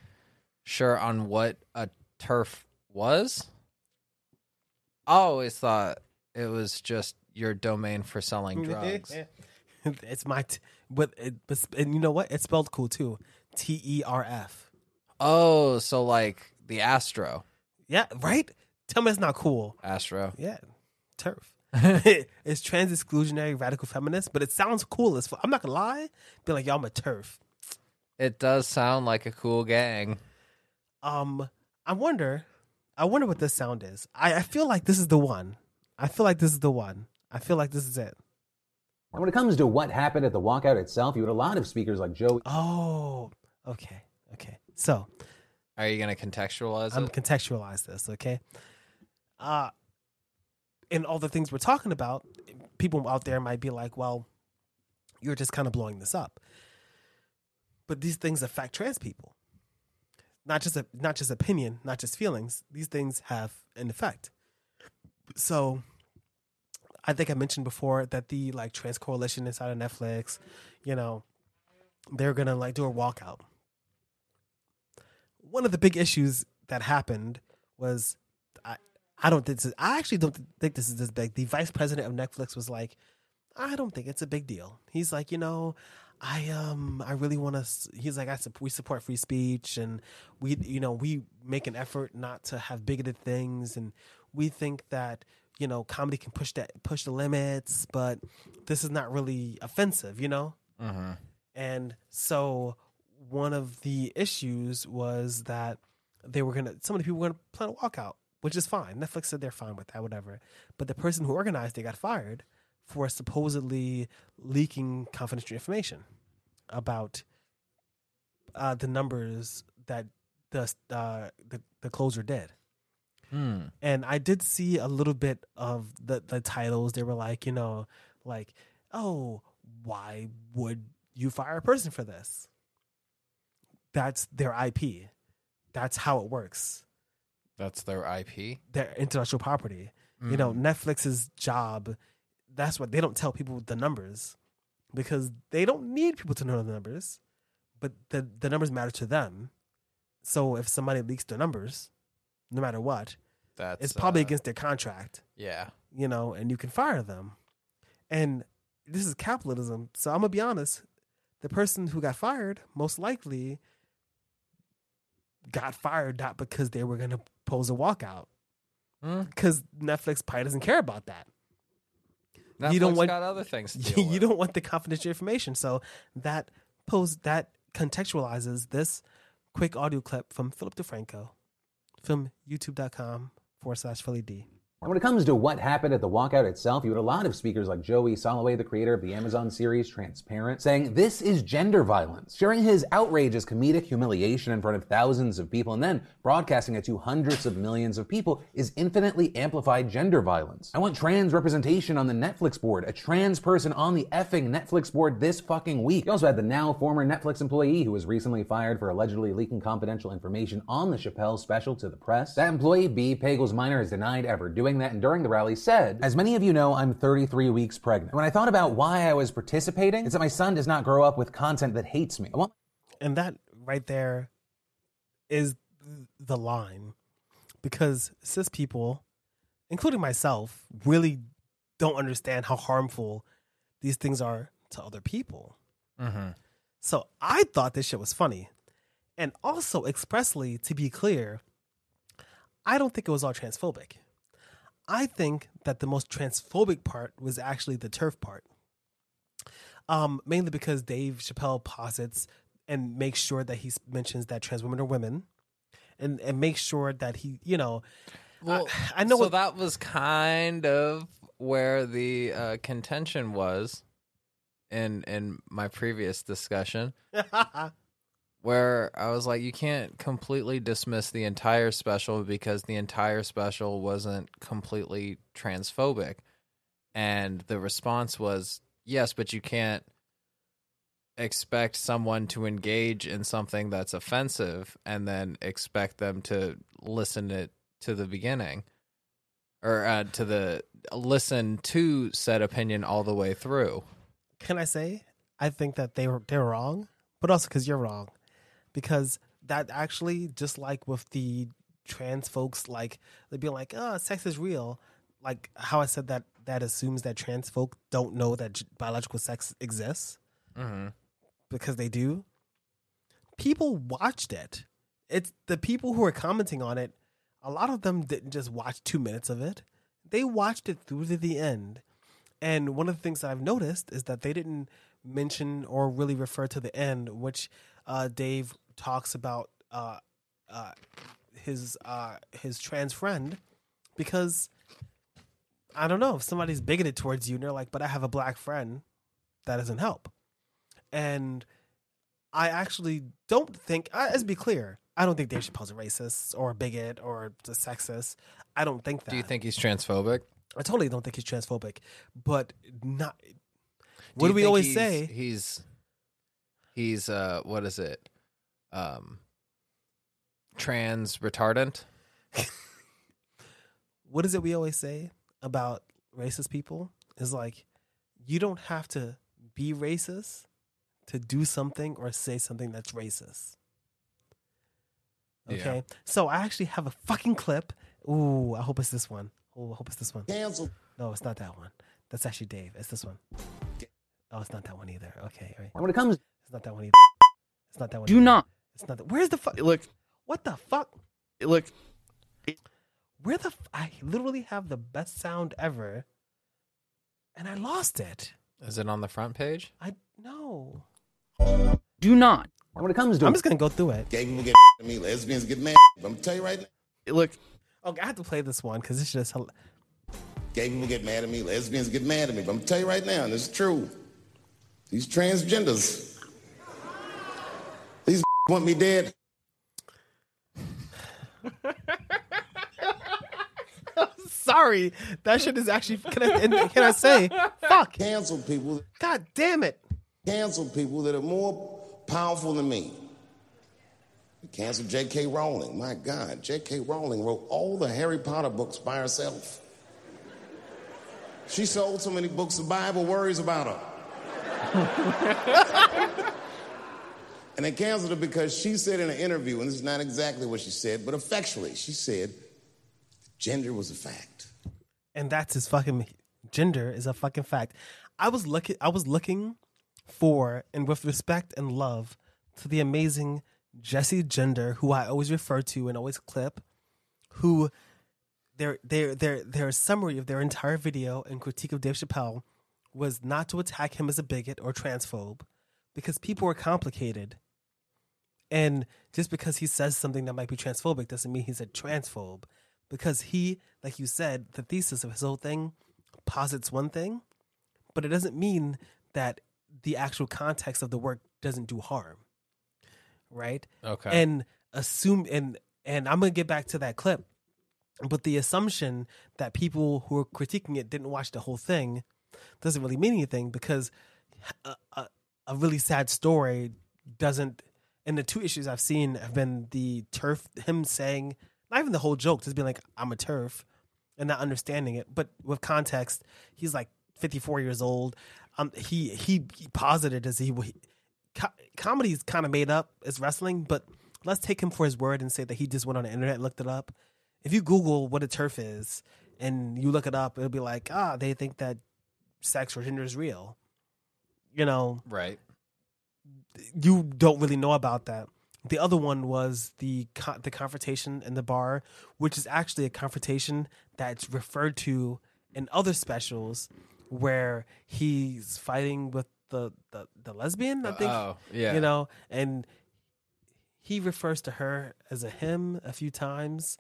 sure on what a TERF was. I always thought it was just your domain for selling drugs. it's my, t- but it, but- and you know what? It's spelled cool too. T E R F. oh, so like the Astro, Yeah, right. Tell me it's not cool. Astro. Yeah, turf. it's trans exclusionary radical feminist, but it sounds cool as fuck. I'm not gonna lie. Be like, y'all, I'm a TERF. It does sound like a cool gang. Um, I wonder, I wonder what this sound is. I, I feel like this is the one. I feel like this is the one. I feel like this is it. And when it comes to what happened at the walkout itself, you had a lot of speakers like Joe Oh, okay, okay. So Are you going to contextualize I'm it? contextualize this, okay? Uh in all the things we're talking about, people out there might be like, well, you're just kind of blowing this up. But these things affect trans people. Not just a, not just opinion, not just feelings. These things have an effect. So I think I mentioned before that the like trans coalition inside of Netflix, you know, they're gonna like do a walkout one of the big issues that happened was I I don't think this is, I actually don't think this is this big. The vice president of Netflix was like, I don't think it's a big deal. He's like, you know, I um I really want to. He's like, I we support free speech and we you know we make an effort not to have bigoted things and we think that you know comedy can push that push the limits, but this is not really offensive, you know. mm-hmm. And so one of the issues was that they were gonna some of the people were gonna plan a walkout, which is fine. Netflix said they're fine with that, whatever. But the person who organized it got fired for supposedly leaking confidential information about uh, the numbers that the uh, the the closer did. Hmm. And I did see a little bit of the the titles. They were like, you know, like, oh, why would you fire a person for this? That's their IP. That's how it works. That's their IP. Their intellectual property. You know, Netflix's job. That's what they don't tell people the numbers because they don't need people to know the numbers, but the the numbers matter to them. So if somebody leaks their numbers, no matter what, That's it's probably uh, against their contract. Yeah. you know, and you can fire them. And this is capitalism. So I'm gonna be honest. The person who got fired most likely got fired not because they were gonna pose a walkout. Hmm. Because Netflix probably doesn't care about that. Netflix You don't want- got other things you with. don't want the confidential information. So that pose that contextualizes this quick audio clip from Philip DeFranco from youtube.com forward slash Philly D. When it comes to what happened at the walkout itself, you had a lot of speakers like Joey Soloway, the creator of the Amazon series Transparent, saying this is gender violence, sharing his outrageous comedic humiliation in front of thousands of people, and then broadcasting it to hundreds of millions of people is infinitely amplified gender violence. I want trans representation on the Netflix board, a trans person on the effing Netflix board this fucking week. You also had the now former Netflix employee who was recently fired for allegedly leaking confidential information on the Chappelle special to the press. That employee, B. Pagels Minor, has denied ever doing that and during the rally said, As many of you know, I'm 33 weeks pregnant. When I thought about why I was participating, it's that my son does not grow up with content that hates me. I want and that right there is the line because cis people including myself really don't understand how harmful these things are to other people Mm-hmm. so i thought this shit was funny and also expressly to be clear i don't think it was all transphobic i think that the most transphobic part was actually the TERF part. Um, mainly because dave chappelle posits and makes sure that he mentions that trans women are women and and make sure that he you know Well, I know So what- that was kind of where the uh, contention was in in my previous discussion, where I was like, you can't completely dismiss the entire special because the entire special wasn't completely transphobic, and the response was yes, but you can't expect someone to engage in something that's offensive and then expect them to listen it to the beginning or uh, to the listen to said opinion all the way through. can I say I think that they were they're wrong, but also because you're wrong, because that actually just like with the trans folks, like they'd be like, "Oh, sex is real," like how I said that that assumes that trans folk don't know that biological sex exists Mm-hmm. because they do. People watched it. It's the people who are commenting on it. A lot of them didn't just watch two minutes of it; they watched it through to the end. And one of the things that I've noticed is that they didn't mention or really refer to the end, which uh, Dave talks about uh, uh, his uh, his trans friend, because I don't know if somebody's bigoted towards you and they're like, "But I have a black friend," that doesn't help. And I actually don't think. Let's be clear. I don't think Dave Chappelle's a racist or a bigot or a sexist. I don't think that. Do you think he's transphobic? I totally don't think he's transphobic, but not. Do What do we always he's- say? He's he's uh what is it? Um trans retardant? What is it we always say about racist people? Is like, you don't have to be racist to do something or say something that's racist. Yeah. Okay, so I actually have a fucking clip. Ooh, I hope it's this one. Oh, I hope it's this one. Cancel. No, it's not that one. That's actually Dave. It's this one. Oh, it's not that one either. Okay, all right. when it comes It's not that one either. It's not that one. Do either. not. It's not. That. Where's the fuck? Look, What the fuck? look. Where the? F- I literally have the best sound ever, and I lost it. Is it on the front page? I no. Do not. when it comes to I'm just gonna go through it. Gay people get mad at me, lesbians get mad. At me. I'm gonna tell you right now. Look, Okay, I have to play this one because it's just. hel- Gay people get mad at me, lesbians get mad at me. But I'm gonna tell you right now, and this is true. These transgenders, these want me dead. Sorry, that shit is actually. Can I? Can I say? Fuck. Cancel people, God damn it. cancel people that are more powerful than me. Cancel J.K. Rowling. My God, J.K. Rowling wrote all the Harry Potter books by herself. She sold so many books, the Bible worries about her. and they canceled her because she said in an interview, and this is not exactly what she said, but effectually, she said gender was a fact. and that's his fucking gender is a fucking fact. I was looking I was looking for and with respect and love to the amazing Jessie Gender, who I always refer to and always clip, who their their their their summary of their entire video and critique of Dave Chappelle was not to attack him as a bigot or transphobe, because people are complicated. And just because he says something that might be transphobic doesn't mean he's a transphobe. because he, like you said, the thesis of his whole thing posits one thing, but it doesn't mean that the actual context of the work doesn't do harm. Right? Okay. and assume and and I'm gonna get back to that clip, but the assumption that people who are critiquing it didn't watch the whole thing doesn't really mean anything because a, a, a really sad story doesn't. And the two issues I've seen have been the TERF, him saying not even the whole joke, just being like I'm a TERF and not understanding it, but with context, he's like 54 years old. Um, he he, he posited as he, he co- comedy's kind of made up as wrestling, but let's take him for his word and say that he just went on the internet looked it up. If you Google what a TERF is and you look it up, it'll be like, ah, they think that sex or gender is real. You know, right. You don't really know about that. The other one was the the confrontation in the bar, which is actually a confrontation that's referred to in other specials, where he's fighting with the the, the lesbian. I think Oh, yeah. you know, and he refers to her as a him a few times,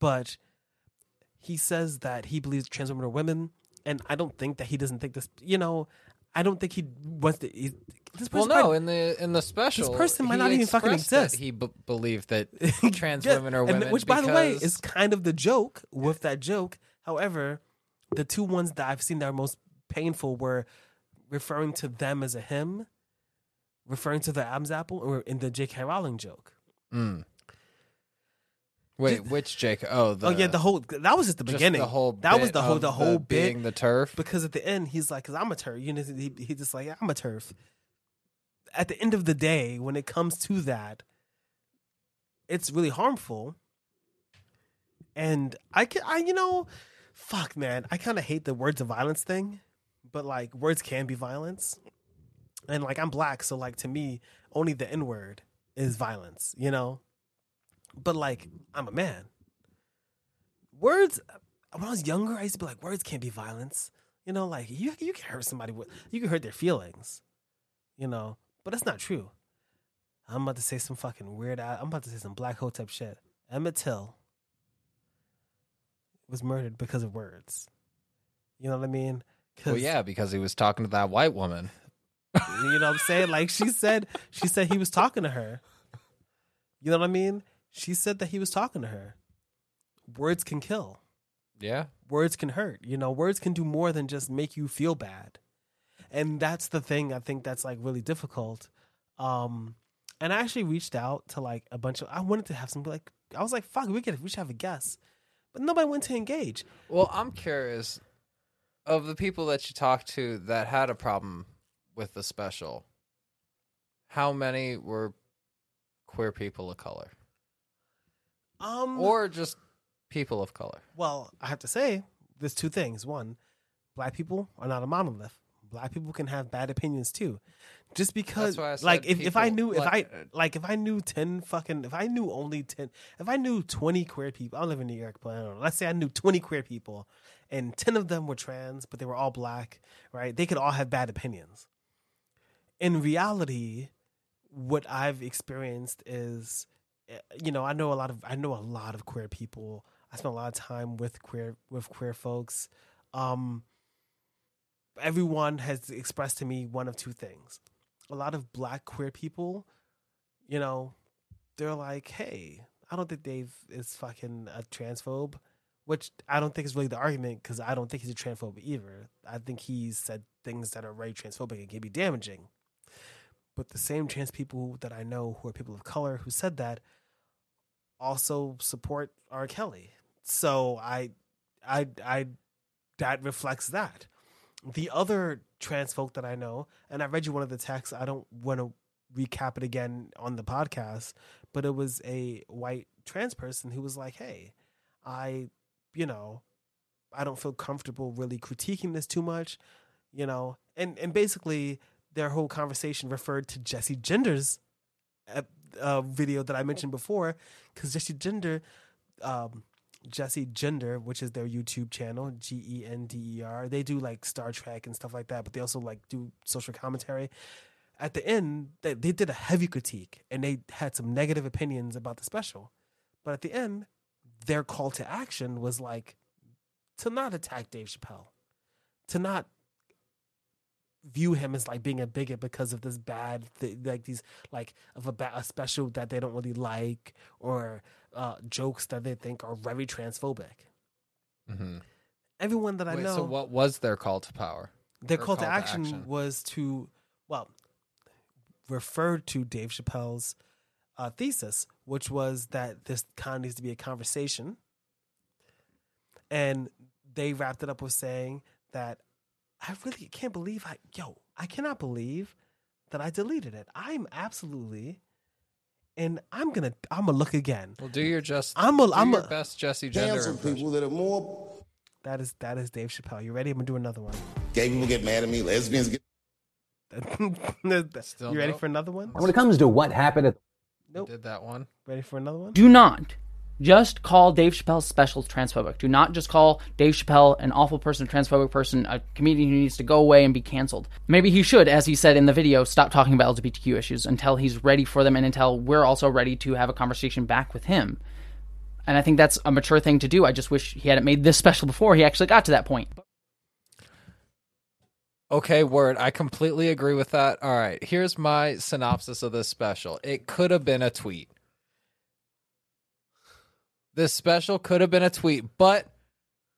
but he says that he believes trans women are women, and I don't think that he doesn't think this. You know, I don't think he wants to. He, this Well, no, might- in the in the special, this person might not even fucking exist. He b- believed that trans Yeah, women are and women, which, by the way, is kind of the joke with that joke. However, the two ones that I've seen that are most painful were referring to them as a him, referring to the Adam's apple, or in the J.K. Rowling joke. Mm. Wait, which Jake? Oh, the, oh yeah, the whole that was just the just beginning. The whole that was the whole the whole bit being the TERF. because at the end he's like, "Cause I'm a TERF." You know, he, he just like, "I'm a TERF." At the end of the day, when it comes to that, it's really harmful. And I can, I you know, fuck man, I kind of hate the words of violence thing, but like words can be violence, and like I'm black, so like to me, only the N word is violence, you know. But like I'm a man. Words when I was younger, I used to be like, words can't be violence. You know, like you you can hurt somebody with you can hurt their feelings. You know, but that's not true. I'm about to say some fucking weird. I'm about to say some black hole type shit. Emmett Till was murdered because of words. You know what I mean? Well, yeah, because he was talking to that white woman. you know what I'm saying? Like she said, she said he was talking to her. You know what I mean? She said that he was talking to her. Words can kill. Yeah, words can hurt. You know, words can do more than just make you feel bad. And that's the thing I think that's like really difficult. Um and I actually reached out to like a bunch of I wanted to have some like I was like, fuck, we could we should have a guest. But nobody went to engage. Well, I'm curious of the people that you talked to that had a problem with the special. How many were queer people of color, Um or just people of color? Well, I have to say, there's two things. One, black people are not a monolith. Black people can have bad opinions too. Just because, why I said like, if, if I knew, if I like- like, if I knew ten fucking, if I knew only ten, if I knew twenty queer people, I live in New York, but I don't know. Let's say I knew twenty queer people, and ten of them were trans, but they were all black, right? They could all have bad opinions. In reality, what I've experienced is, you know, I know a lot of, I know a lot of queer people. I spent a lot of time with queer with queer folks. Um, everyone has expressed to me one of two things. A lot of black queer people, you know, they're like, "Hey, I don't think Dave is fucking a transphobe," which I don't think is really the argument because I don't think he's a transphobe either. I think he's said things that are very transphobic and can be damaging. But the same trans people that I know who are people of color who said that also support R. Kelly. So I, I, I, that reflects that. The other trans folk that I know, and I read you one of the texts. I don't want to recap it again on the podcast, but it was a white trans person who was like, "Hey, I, you know, I don't feel comfortable really critiquing this too much, you know." And and basically, their whole conversation referred to Jessie Gender's uh, video that I mentioned before, because Jessie Gender, um, Jessie Gender, which is their YouTube channel, G E N D E R, they do like Star Trek and stuff like that, but they also like do social commentary. At the end, they, they did a heavy critique and they had some negative opinions about the special, but at the end, their call to action was like to not attack Dave Chappelle, to not view him as like being a bigot because of this bad th- like these like of a, ba- a special that they don't really like or uh jokes that they think are very transphobic Mm-hmm. everyone that i Wait, know so what was their call to power? their or call, to, action was to well referred to dave chappelle's uh, thesis which was that this kind of needs to be a conversation and they wrapped it up with saying that i really can't believe i yo i cannot believe that i deleted it i'm absolutely and i'm gonna i'm gonna look again Well, do your just. I'm a- do I'm your a- best Jessie Gender Cancel impression. people that are more. that is that is dave chappelle you ready i'm gonna do another one Gay people get mad at me. Lesbians get. Still you ready no? for another one when it comes to what happened at nope Did that one? ready for another one Do not just call Dave Chappelle's special transphobic. Do not just call Dave Chappelle an awful person, transphobic person, a comedian who needs to go away and be canceled. Maybe he should, as he said in the video, stop talking about LGBTQ issues until he's ready for them and until we're also ready to have a conversation back with him. And I think that's a mature thing to do. I just wish he hadn't made this special before he actually got to that point. Okay, word. I completely agree with that. All right, here's my synopsis of this special. It could have been a tweet. This special could have been a tweet, but,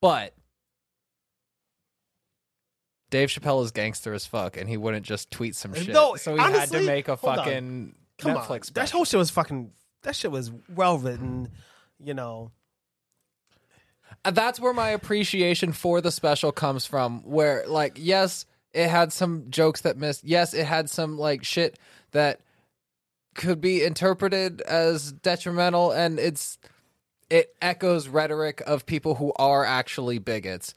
but, Dave Chappelle is gangster as fuck, and he wouldn't just tweet some shit. No, so he had honestly, to make a hold on. fucking Come Netflix on. That special. whole shit was fucking. That shit was well written. You know. Uh, that's where my appreciation for the special comes from where like yes it had some jokes that missed yes it had some like shit that could be interpreted as detrimental and it's it echoes rhetoric of people who are actually bigots.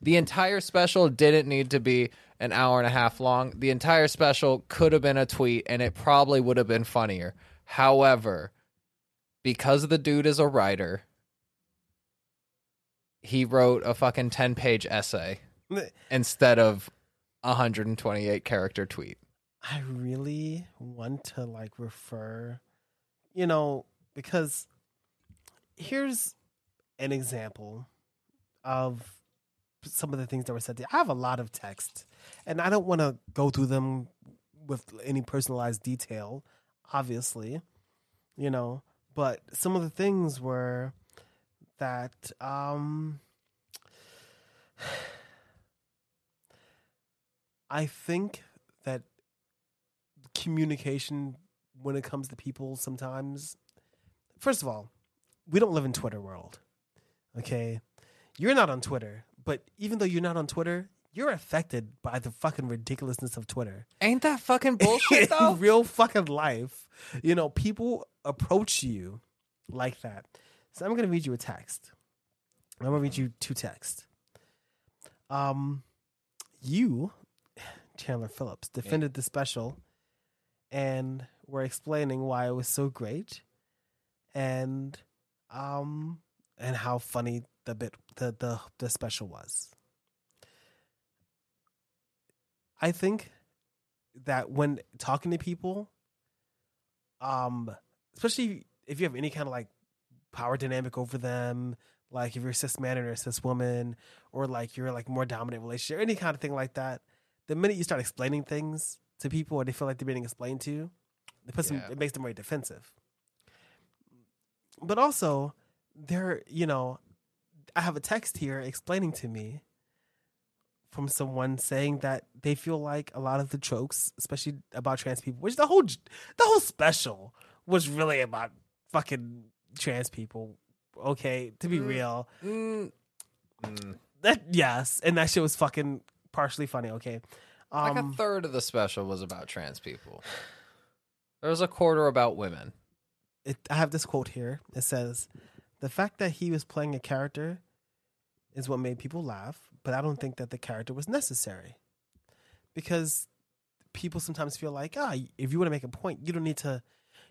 The entire special didn't need to be an hour and a half long. The entire special could have been a tweet and it probably would have been funnier. However because the dude is a writer he wrote a fucking 10 page essay instead of a 128 character tweet. I really want to like refer, you know, because here's an example of some of the things that were said. To, I have a lot of text, and I don't want to go through them with any personalized detail, obviously, you know, but some of the things were that um I think that communication when it comes to people sometimes first of all, we don't live in Twitter world. Okay? You're not on Twitter, but even though you're not on Twitter, you're affected by the fucking ridiculousness of Twitter. Ain't that fucking bullshit though? real fucking life, you know, people approach you like that. So I'm gonna read you a text. I'm gonna read you two texts. Um, you, Chandler Phillips, defended the special, and were explaining why it was so great, and um, and how funny the bit the the the special was. I think that when talking to people, um, especially if you have any kind of like power dynamic over them, like if you're a cis man or a cis woman, or like you're like more dominant relationship, any kind of thing like that, the minute you start explaining things to people or they feel like they're being explained to, it puts them, it makes them very defensive. But also, there, you know, I have a text here explaining to me from someone saying that they feel like a lot of the jokes, especially about trans people, which the whole the whole special was really about fucking trans people. Okay, to be Mm. real, Mm, mm. that yes, and that shit was fucking partially funny. Okay, Like um, a third of the special was about trans people. There was a quarter about women. It, I have this quote here. It says, "The fact that he was playing a character is what made people laugh, but I don't think that the character was necessary because people sometimes feel like, ah, if you want to make a point, you don't need to,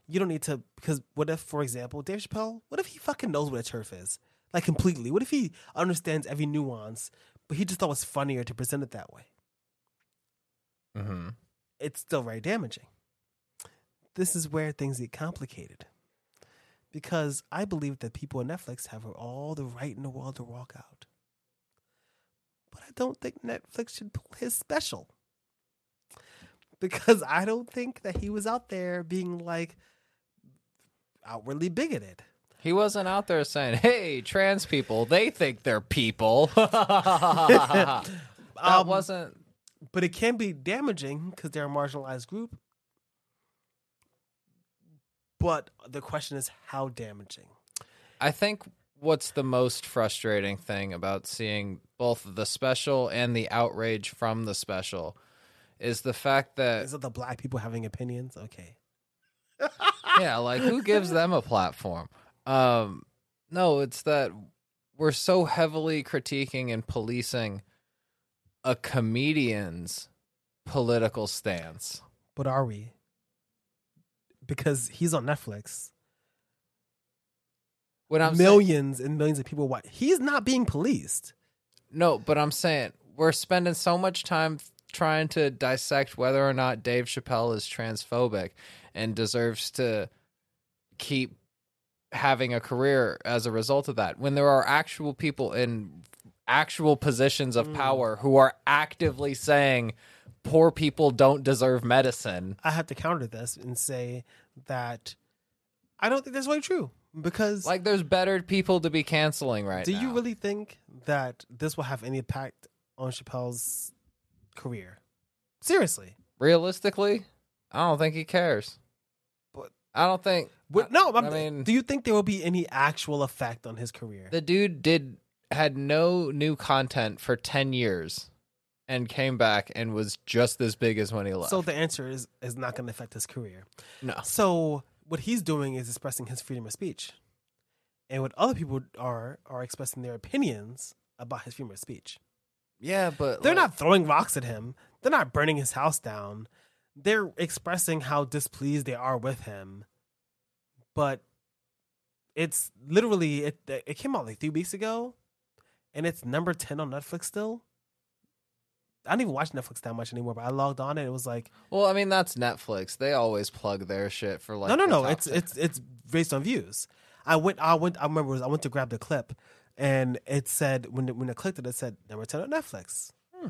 you don't need to. Because what if, for example, Dave Chappelle, what if he fucking knows what a TERF is, like completely? What if he understands every nuance, but he just thought it was funnier to present it that way? Mm-hmm. it's still very damaging. This is where things get complicated because I believe that people at Netflix have all the right in the world to walk out. But I don't think Netflix should pull his special. Because I don't think that he was out there being like outwardly bigoted. He wasn't out there saying, "Hey, trans people, they think they're people." that Um, wasn't. But it can be damaging because they're a marginalized group. But the question is how damaging. I think what's the most frustrating thing about seeing both the special and the outrage from the special is the fact that Is it the black people having opinions? Okay. yeah, like who gives them a platform? Um, no, it's that we're so heavily critiquing and policing a comedian's political stance. But are we? Because he's on Netflix. When I'm saying, millions and millions of people watch. He's not being policed. no, but I'm saying we're spending so much time trying to dissect whether or not Dave Chappelle is transphobic and deserves to keep having a career as a result of that. When there are actual people in actual positions of mm. power who are actively saying poor people don't deserve medicine. I have to counter this and say that I don't think that's really true. Because Like there's better people to be canceling right do now. you really think that this will have any impact on Chappelle's career? Seriously. realistically, I don't think he cares. But- I don't think What, no, I'm, I mean- do you think there will be any actual effect on his career? the dude did had no new content for 10 years and came back and was just as big as when he left. So the answer is is not going to affect his career. no. So what he's doing is expressing his freedom of speech, and what other people are are expressing their opinions about his freedom of speech. Yeah, but They're like, not throwing rocks at him. They're not burning his house down. They're expressing how displeased they are with him. But it's literally it. It came out like three weeks ago, and it's number ten on Netflix still. I don't even watch Netflix that much anymore, but I logged on and it was like, Well, I mean that's Netflix. They always plug their shit for like no, no, no. It's 10. it's it's based on views. I went, I went, I remember Was, I went to grab the clip, and it said when it, when I clicked it, it said number ten on Netflix. Hmm.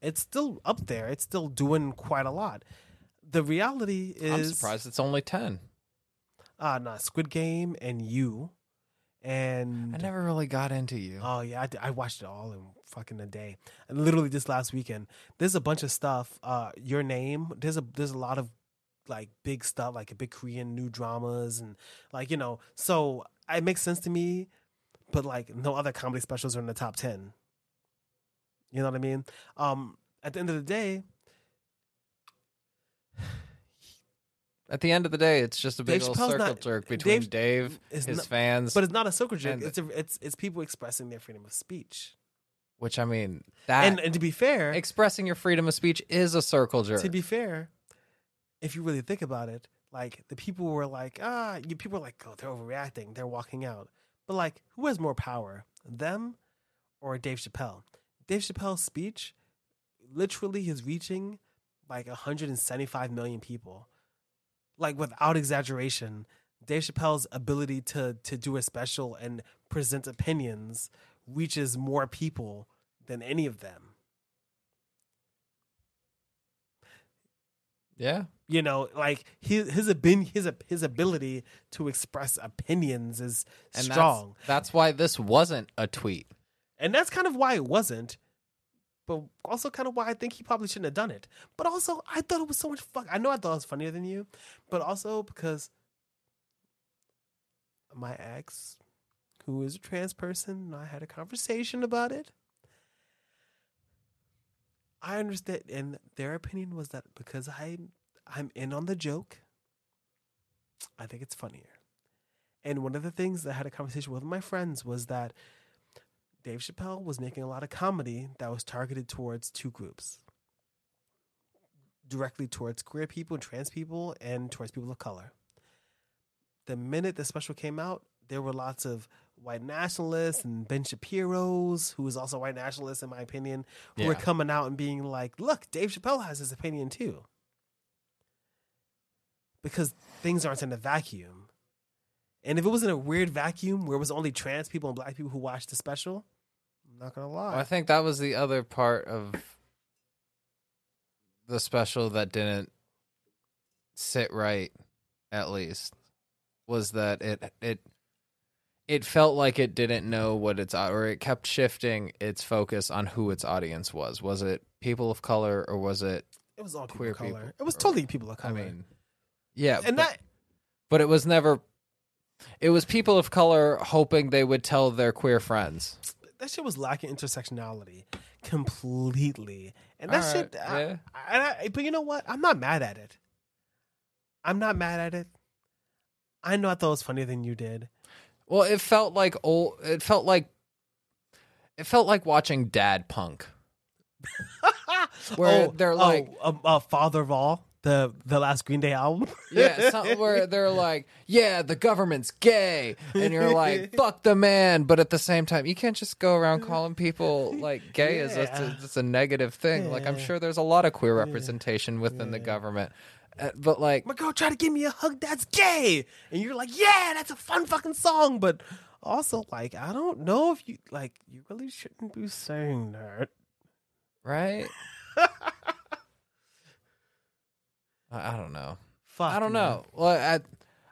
It's still up there. It's still doing quite a lot. The reality is, I'm surprised it's only 10. Ah, nah, Squid Game and you, and I never really got into you. Oh yeah, I, I watched it all in fucking a day. And literally this last weekend, there's a bunch of stuff. Uh, your name. There's a there's a lot of like big stuff, like a big Korean new dramas and like you know. So it makes sense to me, but like no other comedy specials are in the top ten. You know what I mean? Um, at the end of the day, At the end of the day, it's just a big Dave old Chappelle's circle not- jerk between Dave Dave, is his not- fans, but it's not a circle jerk. And- It's a, it's it's people expressing their freedom of speech. which I mean that And and to be fair, expressing your freedom of speech is a circle jerk. To be fair, if you really think about it, like the people were like, ah, you people were like, oh, they're overreacting, they're walking out. But like, who has more power, them or Dave Chappelle? Dave Chappelle's speech literally is reaching like 175 million people. Like without exaggeration, Dave Chappelle's ability to to do a special and present opinions reaches more people than any of them. yeah, you know like his his his his ability to express opinions is and strong That's, that's why this wasn't a tweet. and that's kind of why it wasn't but also kind of why I think he probably shouldn't have done it but also I thought it was so much fun. I know I thought it was funnier than you but also because my ex who is a trans person and I had a conversation about it I understand and their opinion was that because I I'm in on the joke I think it's funnier. And one of the things that I had a conversation with my friends was that Dave Chappelle was making a lot of comedy that was targeted towards two groups directly towards queer people and trans people and towards people of color. The minute the special came out, there were lots of white nationalists and Ben Shapiro's, who is also a white nationalist in my opinion, who were coming out and being like, look, Dave Chappelle has his opinion too. Because things aren't in a vacuum. And if it was in a weird vacuum where it was only trans people and black people who watched the special, I'm not gonna lie. I think that was the other part of the special that didn't sit right at least was that it it it felt like it didn't know what its or it kept shifting its focus on who its audience was. Was it people of color or was it it was all people queer of color. people, It was or- totally people of color. I mean yeah, and but, that but it was never it was people of color hoping they would tell their queer friends. That shit was lacking intersectionality completely. And that All shit, right, I- yeah. I, I- but you know what? I'm not mad at it. I'm not mad at it. I know I thought it was funnier than you did. Well, it felt like old. It felt like it felt like watching Dad Punk. Where they're like- oh, uh, uh, Father of All, the the last Green Day album. Yeah, something where they're like, "Yeah, the government's gay," and you're like, "Fuck the man," but at the same time, you can't just go around calling people like gay as Yeah. it's a negative thing. Like I'm sure there's a lot of queer representation within the government, Uh, but like, My girl tried to give me a hug. That's gay, and you're like, yeah, that's a fun fucking song. But also, like, I don't know if you like. You really shouldn't be saying that. right? I, I don't know. Fuck. I don't man. know. Well, I,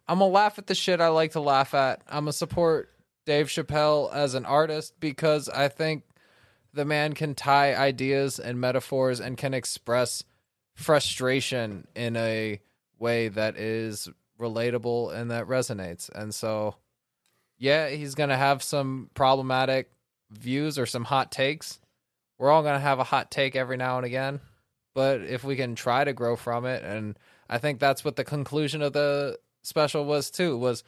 I'm gonna laugh at the shit I like to laugh at. I'm gonna support Dave Chappelle as an artist because I think the man can tie ideas and metaphors and can express frustration in a way that is relatable and that resonates. And so, yeah, he's gonna have some problematic views or some hot takes. We're all gonna have a hot take every now and again, but if we can try to grow from it and I think that's what the conclusion of the special was too. Was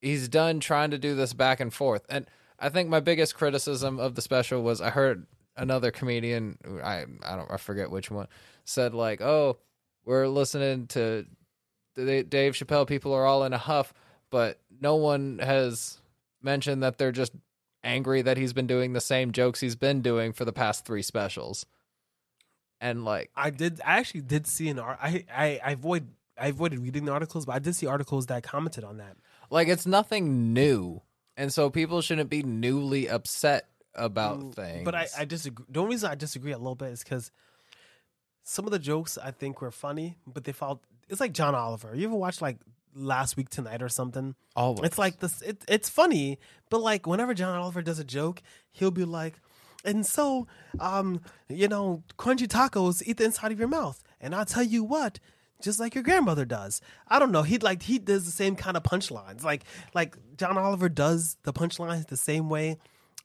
he's done trying to do this back and forth, and I think my biggest criticism of the special was I heard another comedian, I I don't I forget which one, said like, "Oh, we're listening to Dave Chappelle. People are all in a huff, but no one has mentioned that they're just angry that he's been doing the same jokes he's been doing for the past three specials." And like, I did. I actually did see an. ar- I I I avoid. I avoided reading the articles, but I did see articles that commented on that. Like it's nothing new, and so people shouldn't be newly upset about Mm, things. But I, I disagree. The only reason I disagree a little bit is because some of the jokes I think were funny, but they felt it's like John Oliver. You ever watch like Last Week Tonight or something? always It's like this. It, it's funny, but like whenever John Oliver does a joke, he'll be like, "And so, um, you know, crunchy tacos eat the inside of your mouth." And I'll tell you what, just like your grandmother does. I don't know. He like he does the same kind of punchlines. Like like John Oliver does the punchlines the same way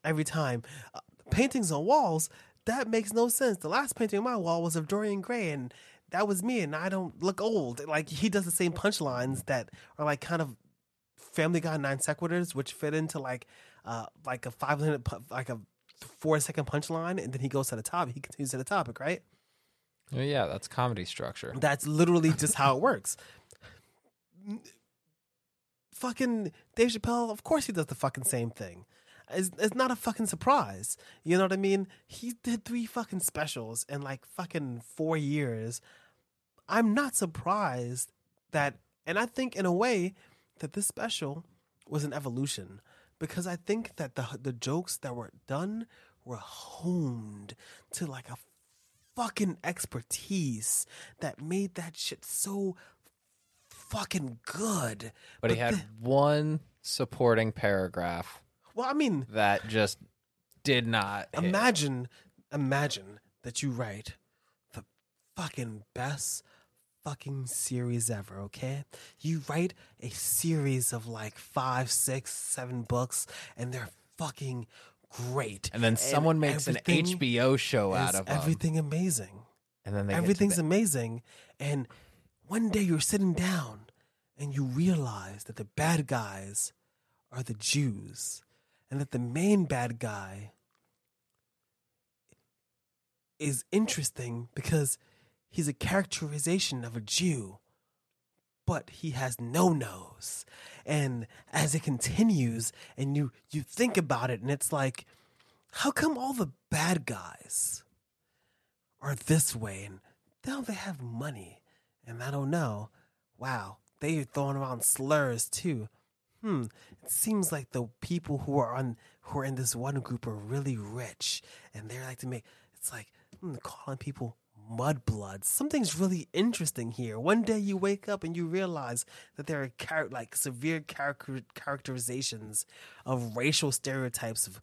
every time. Uh, paintings on walls that makes no sense. The last painting on my wall was of Dorian Gray, and that was me, and I don't look old. Like he does the same punchlines that are like kind of Family Guy non sequiturs, which fit into like uh like a five minute like a four second punchline, and then he goes to the topic. He continues to the topic, right? Well, yeah, that's comedy structure. That's literally just how it works. Fucking Dave Chappelle, of course he does the fucking same thing. It's, it's not a fucking surprise. You know what I mean? He did three fucking specials in like fucking four years. I'm not surprised that, and I think in a way that this special was an evolution because I think that the the jokes that were done were honed to like a fucking expertise that made that shit so fucking good. But he had one supporting paragraph well, I mean, that just did not. hit. imagine, imagine that you write the fucking best fucking series ever. Okay, you write a series of like five, six, seven books, and they're fucking great. and then someone makes an HBO show out of them, everything amazing. and then they get to everything's the- amazing and one day you're sitting down and you realize that the bad guys are the jews and that the main bad guy is interesting because he's a characterization of a jew but he has no nose. And as it continues and you you think about it and it's like how come all the bad guys are this way and now they have money? And i don't know. Wow they are throwing around slurs too. Hmm, it seems like the people who are on who are in this one group are really rich, and they're like to make. It's like hmm, calling people mudbloods. Something's really interesting here. One day you wake up and you realize that there are char- like severe character- characterizations of racial stereotypes of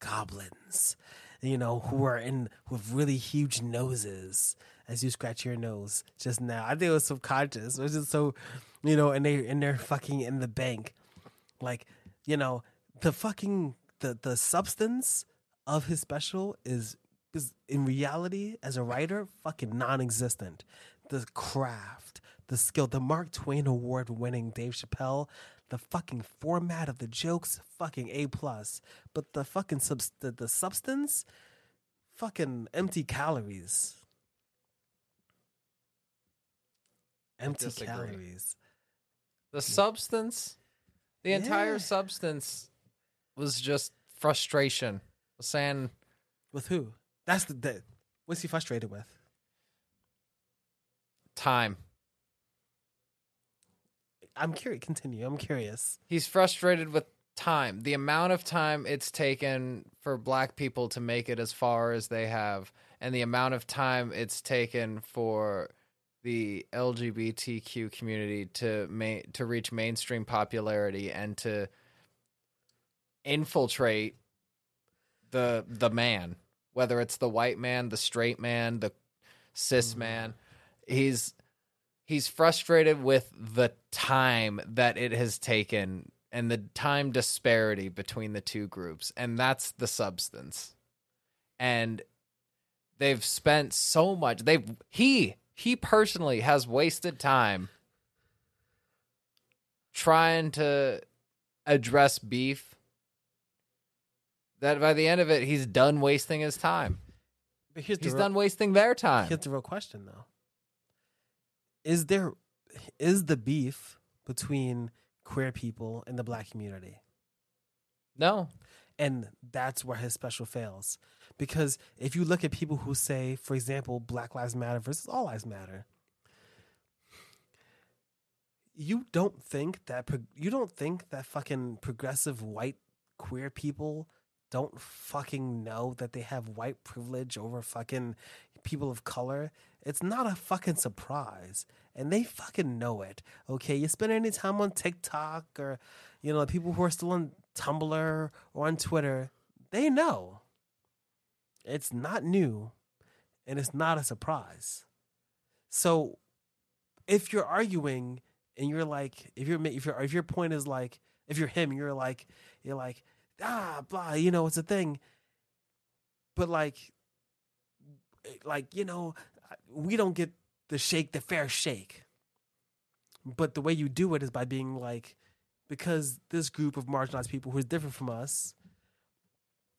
goblins, you know, who are in with really huge noses. As you scratch your nose just now, I think it was subconscious. It was just so, you know, and they and they're fucking in the bank, like you know, the fucking the the substance of his special is is in reality as a writer fucking non-existent. The craft, the skill, the Mark Twain award winning Dave Chappelle, the fucking format of the jokes, fucking A plus. But the fucking subs- the, the substance, fucking empty calories. Empty calories. The substance, the entire substance was just frustration. Saying With who? That's the, the what's he frustrated with? time. I'm curious. Continue. I'm curious. He's frustrated with time. The amount of time it's taken for black people to make it as far as they have, and the amount of time it's taken for the LGBTQ community to ma- to reach mainstream popularity and to infiltrate the the man, whether it's the white man, the straight man, the cis mm. man. He's he's frustrated with the time that it has taken and the time disparity between the two groups and that's the substance and they've spent so much they've he he personally has wasted time trying to address beef that by the end of it he's done wasting his time But here's he's real- done wasting their time Here's the real question, though: Is there is the beef between queer people and the black community? no And that's where his special fails. Because if you look at people who say, for example, Black Lives Matter versus All Lives Matter, you don't think that you don't think that fucking progressive white queer people don't fucking know that they have white privilege over fucking people of color. It's not a fucking surprise. And they fucking know it. Okay. You spend any time on TikTok or, you know, people who are still on Tumblr or on Twitter, they know. It's not new and it's not a surprise. So if you're arguing and you're like, if you're, if your if your point is like, if you're him, you're like, you're like, ah, blah, you know, it's a thing. But like, like you know, we don't get the shake, the fair shake. But the way you do it is by being like, because this group of marginalized people who is different from us,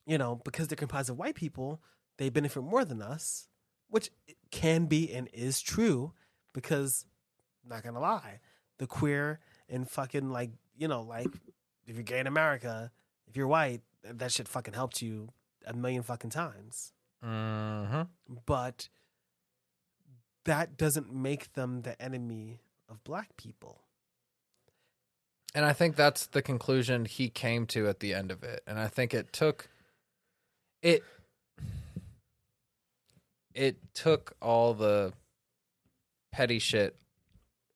you know, because they're comprised of white people, they benefit more than us, which can be and is true. Because, not gonna lie, the queer and fucking like, you know, like if you're gay in America, if you're white, that shit fucking helped you a million fucking times. mm-hmm. But that doesn't make them the enemy of black people. And I think that's the conclusion he came to at the end of it. And I think it took it it took all the petty shit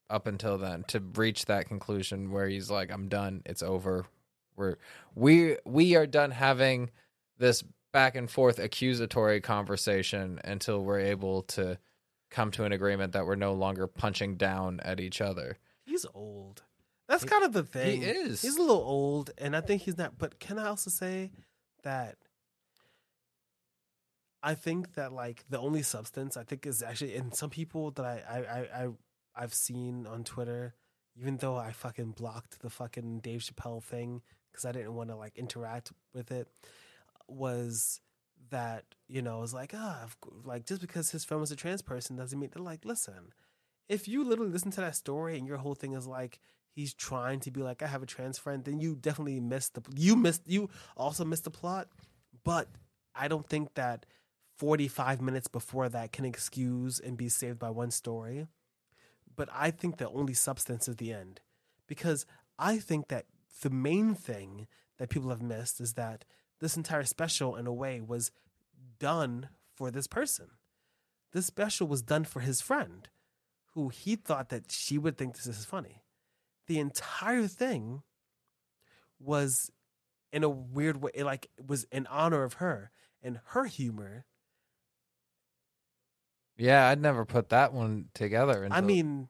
up until then to reach that conclusion where he's like I'm done, it's over. We're we we are done having this back and forth accusatory conversation until we're able to come to an agreement that we're no longer punching down at each other. He's old. That's kind of the thing. He is. He's a little old, and I think he's not. But can I also say that I think that like the only substance I think is actually, in some people that I I I, I I've seen on Twitter, even though I fucking blocked the fucking Dave Chappelle thing because I didn't want to like interact with it, was that you know was like ah like just because his friend was a trans person doesn't mean they're like listen if you literally listen to that story and your whole thing is like he's trying to be like I have a trans friend, then you definitely missed the you missed you also missed the plot. But I don't think that forty five minutes before that can excuse and be saved by one story. But I think the only substance is the end, because I think that the main thing that people have missed is that this entire special, in a way, was done for this person. This special was done for his friend, who he thought that she would think this is funny. The entire thing was in a weird way, like it was in honor of her and her humor. Yeah, I'd never put that one together. I mean,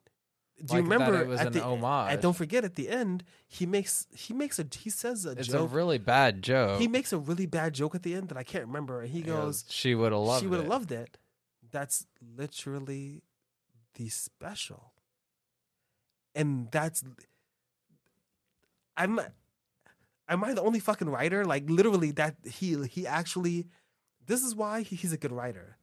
do you Like remember it was at an the, homage. And don't forget at the end, he makes he makes a he says a it's joke. a really bad joke. he makes a really bad joke at the end that I can't remember. And he He goes, "She would have loved it. she would have loved it. That's literally the special. And that's I'm am I the only fucking writer? Like literally that he he actually this is why he, he's a good writer.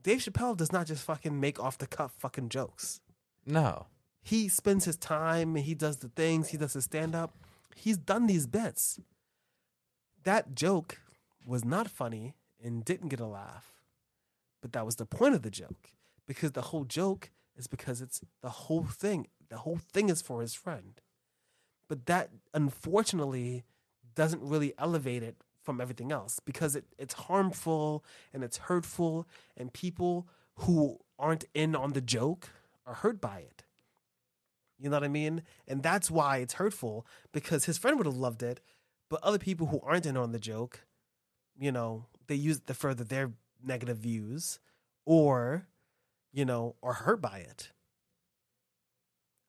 Dave Chappelle does not just fucking make off the cuff fucking jokes. No, He spends his time he does the things, he does his stand up. He's done these bits. That joke was not funny and didn't get a laugh. But that was the point of the joke. Because the whole joke is because it's the whole thing. The whole thing is for his friend. But that unfortunately doesn't really elevate it from everything else because it, it's harmful and it's hurtful and people who aren't in on the joke are hurt by it. You know what I mean? And that's why it's hurtful because his friend would have loved it, but other people who aren't in on the joke, you know, they use it to further their negative views or, you know, are hurt by it.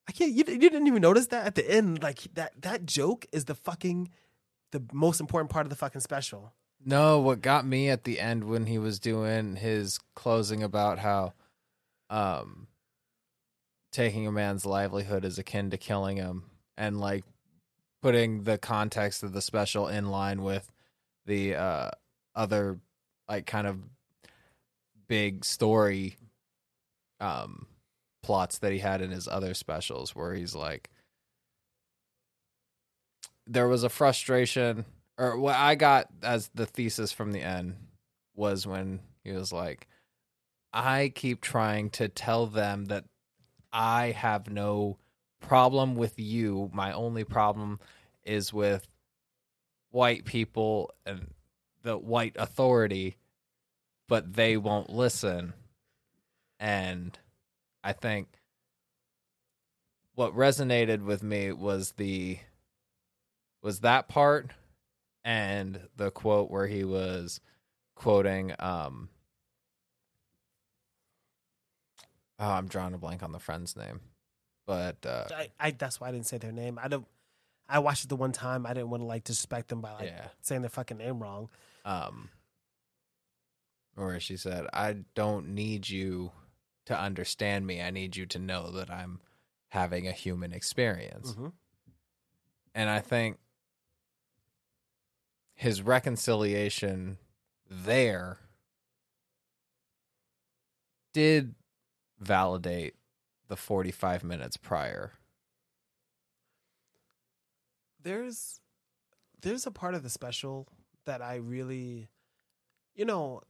I can't. You, you didn't even notice that at the end. Like that. That joke is the fucking, the most important part of the fucking special. no. What got me at the end when he was doing his closing about how, um, taking a man's livelihood is akin to killing him, and like putting the context of the special in line with the uh other like kind of big story um plots that he had in his other specials where he's like there was a frustration or what I got as the thesis from the end was when he was like I keep trying to tell them that I have no problem with you. My only problem is with white people and the white authority, but they won't listen. And I think what resonated with me was the was that part and the quote where he was quoting um oh, I'm drawing a blank on the friend's name. But uh I, I that's why I didn't say their name. I don't. I watched it the one time. I didn't want to like disrespect them by like Yeah. saying their fucking name wrong. um where she said i don't need you to understand me i need you to know that i'm having a human experience Mhm. and i think his reconciliation there did validate the 45 minutes prior there's there's a part of the special that I really, you know,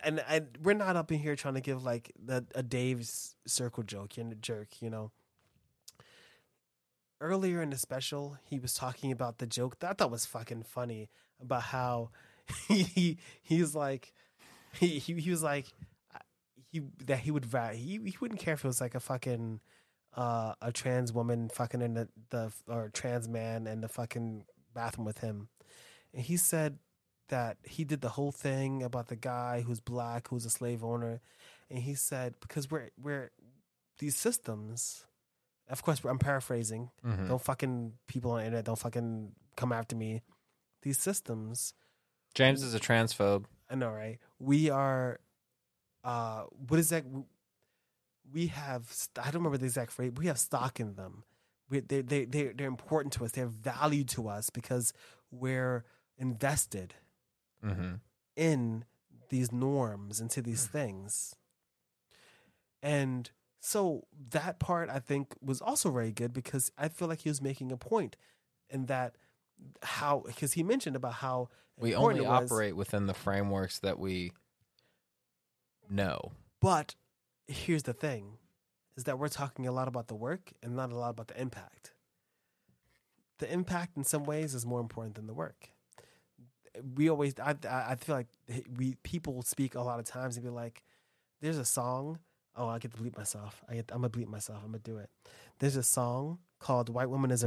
and and we're not up in here trying to give like the, a Dave's circle joke and a jerk, you know. Earlier in the special, he was talking about the joke that I thought was fucking funny about how he he's like he he, he was like he that he would he he wouldn't care if it was like a fucking uh, a trans woman fucking in the, the or trans man in the fucking bathroom with him, and he said that he did the whole thing about the guy who's black who's a slave owner, and he said because we're we're these systems. Of course, I'm paraphrasing. Mhm. Don't fucking people on the internet. Don't fucking come after me. These systems james is a transphobe I know, right? We are, uh, what is that? We have I don't remember the exact phrase. We have stock in them. We, they, they, they, they're important to us. They're valued to us because we're invested mm-hmm. in these norms, into these things. And so that part I think was also very good because I feel like he was making a point in that how, because he mentioned about how we only operate within the frameworks that we know But here's the thing is that we're talking a lot about the work and not a lot about the impact. the impact in some ways is more important than the work. We always, I, I I feel like we people speak a lot of times and be like, "There's a song." Oh, I get to bleep myself. I get, I'm gonna bleep myself. I'm gonna do it. There's a song called "White Woman Is a"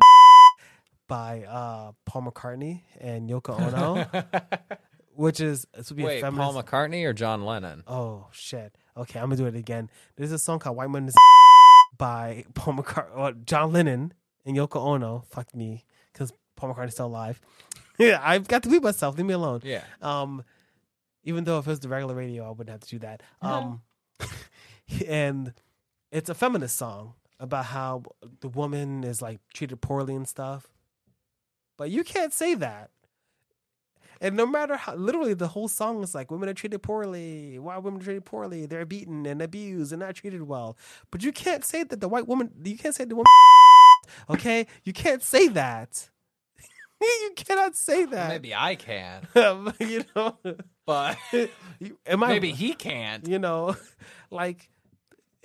by uh, Paul McCartney and Yoko Ono, which is this would be a Wait, feminist. Paul McCartney or John Lennon? Oh shit. Okay, I'm gonna do it again. There's a song called "White Man Is by Paul McCartney, or John Lennon and Yoko Ono. Fuck me, because Paul McCartney's still alive. yeah, I've got to beat myself. Leave me alone. Yeah. Um, even though if it was the regular radio, I wouldn't have to do that. Um, and it's a feminist song about how the woman is like treated poorly and stuff. But you can't say that. And no matter how, literally, the whole song is like women are treated poorly. Why women are treated poorly? They're beaten and abused and not treated well. But you can't say that the white woman. You can't say the woman. Okay, you can't say that. you cannot say that. Maybe I can, you know. but You- am I maybe he can't. you know like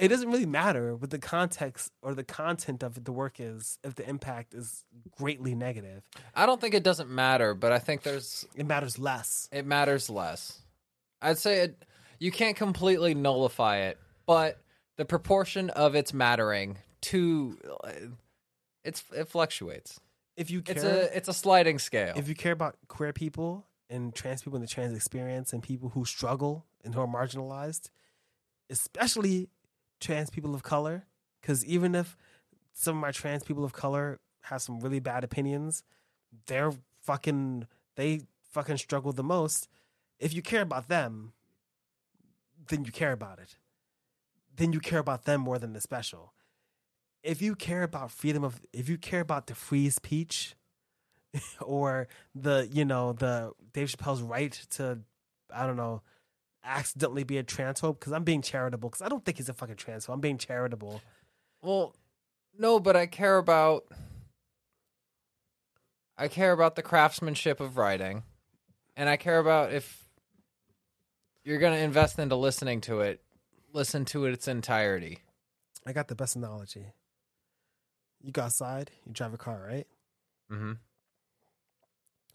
it doesn't really matter what the context or the content of the work is if the impact is greatly negative I don't think it doesn't matter, but I think there's it matters less it matters less. I'd say it, you can't completely nullify it, but the proportion of its mattering to uh, it's it fluctuates. if you care It's a it's a sliding scale. if you care about queer people and trans people in the trans experience and people who struggle and who are marginalized especially trans people of color because even if some of my trans people of color have some really bad opinions they're fucking they fucking struggle the most. If you care about them then you care about it. Then you care about them more than the special. If you care about freedom of if you care about the free speech or the you know the Dave Chappelle's right to I don't know accidentally be a transphobe because I'm being charitable because I don't think he's a fucking transphobe. I'm being charitable. well, no, but I care about I care about the craftsmanship of writing, and I care about if you're going to invest into listening to it, listen to it its entirety. I got the best analogy. You go outside, you drive a car, right? Mm-hmm.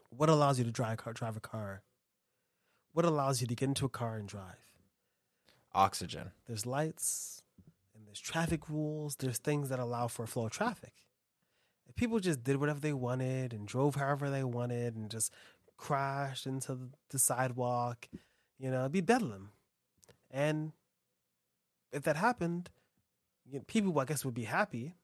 What allows you to drive a car? Drive a car. What allows you to get into a car and drive? Oxygen. There's lights and there's traffic rules. There's things that allow for a flow of traffic. If people just did whatever they wanted and drove however they wanted and just crashed into the sidewalk, you know, it'd be bedlam. And if that happened, you know, people, I guess, would be happy.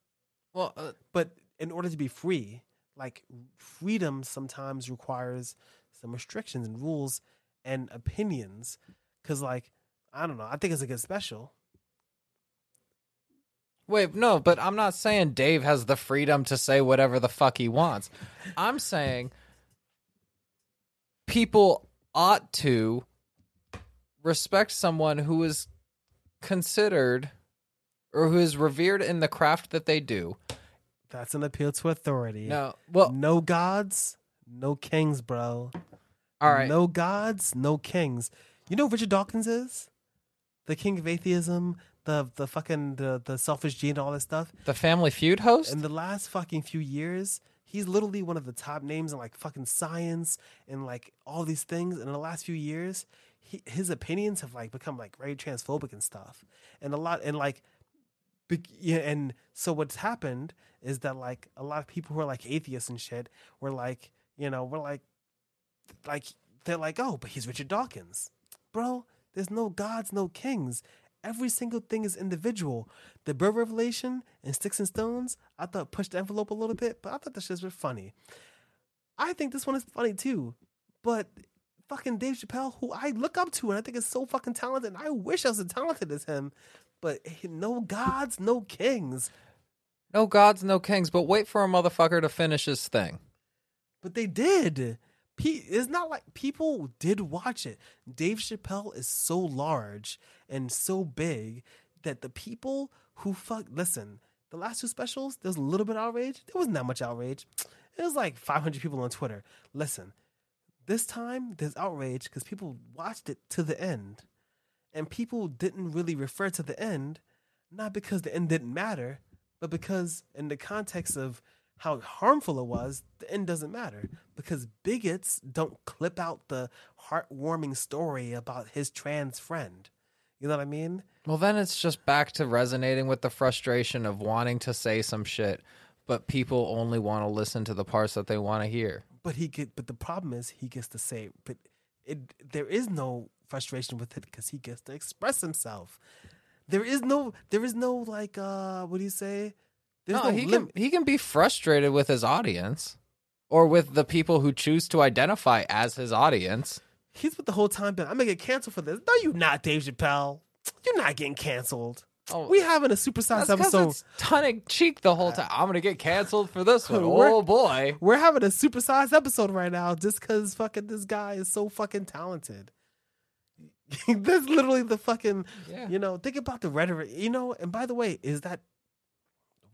Well, uh, But in order to be free, like freedom sometimes requires some restrictions and rules and opinions. Cause like, I don't know, I think it's a good special. Wait, no, but I'm not saying Dave has the freedom to say whatever the fuck he wants. I'm saying people ought to respect someone who is considered or who is revered in the craft that they do. That's an appeal to authority. No, well, no gods, no kings, bro. All right. No gods, no kings. You know who Richard Dawkins is? The king of atheism, the the fucking the, the selfish gene, all this stuff. The Family Feud host? In the last fucking few years, he's literally one of the top names in like fucking science and like all these things. And in the last few years, he, his opinions have like become like very transphobic and stuff. And a lot and like be- yeah, and so what's happened is that like a lot of people who are like atheists and shit were like, you know, we're like like they're like, oh, but he's Richard Dawkins. Bro, there's no gods, no kings. Every single thing is individual. The bird revelation and sticks and stones, I thought pushed the envelope a little bit, but I thought the shits were funny. I think this one is funny too. But fucking Dave Chappelle, who I look up to and I think is so fucking talented, and I wish I was as talented as him. But no gods, no kings. no gods, no kings, but wait for a motherfucker to finish his thing. But they did. It's not like people did watch it. Dave Chappelle is so large and so big that the people who fuck listen, the last two specials, there was a little bit of outrage. There wasn't that much outrage. It was like 500 people on Twitter. Listen, this time there's outrage because people watched it to the end. And people didn't really refer to the end, not because the end didn't matter, but because in the context of how harmful it was, the end doesn't matter because bigots don't clip out the heartwarming story about his trans friend. You know what I mean? Well, then it's just back to resonating with the frustration of wanting to say some shit, but people only want to listen to the parts that they want to hear. But he get, but the problem is he gets to say, but it there is no frustration with it because he gets to express himself. There is no, there is no like, uh, what do you say? There's No, no, he lim- can he can be frustrated with his audience or with the people who choose to identify as his audience. He's with the whole time been, I'm gonna get canceled for this. No, you're not, Dave Chappelle. You're not getting canceled. Oh, We having a supersized episode. it's tongue cheek the whole time. I'm gonna get canceled for this one. Oh boy. We're having a supersized episode right now just because fucking this guy is so fucking talented. That's literally the fucking, Yeah. you know, think about the rhetoric, you know, and by the way, is that,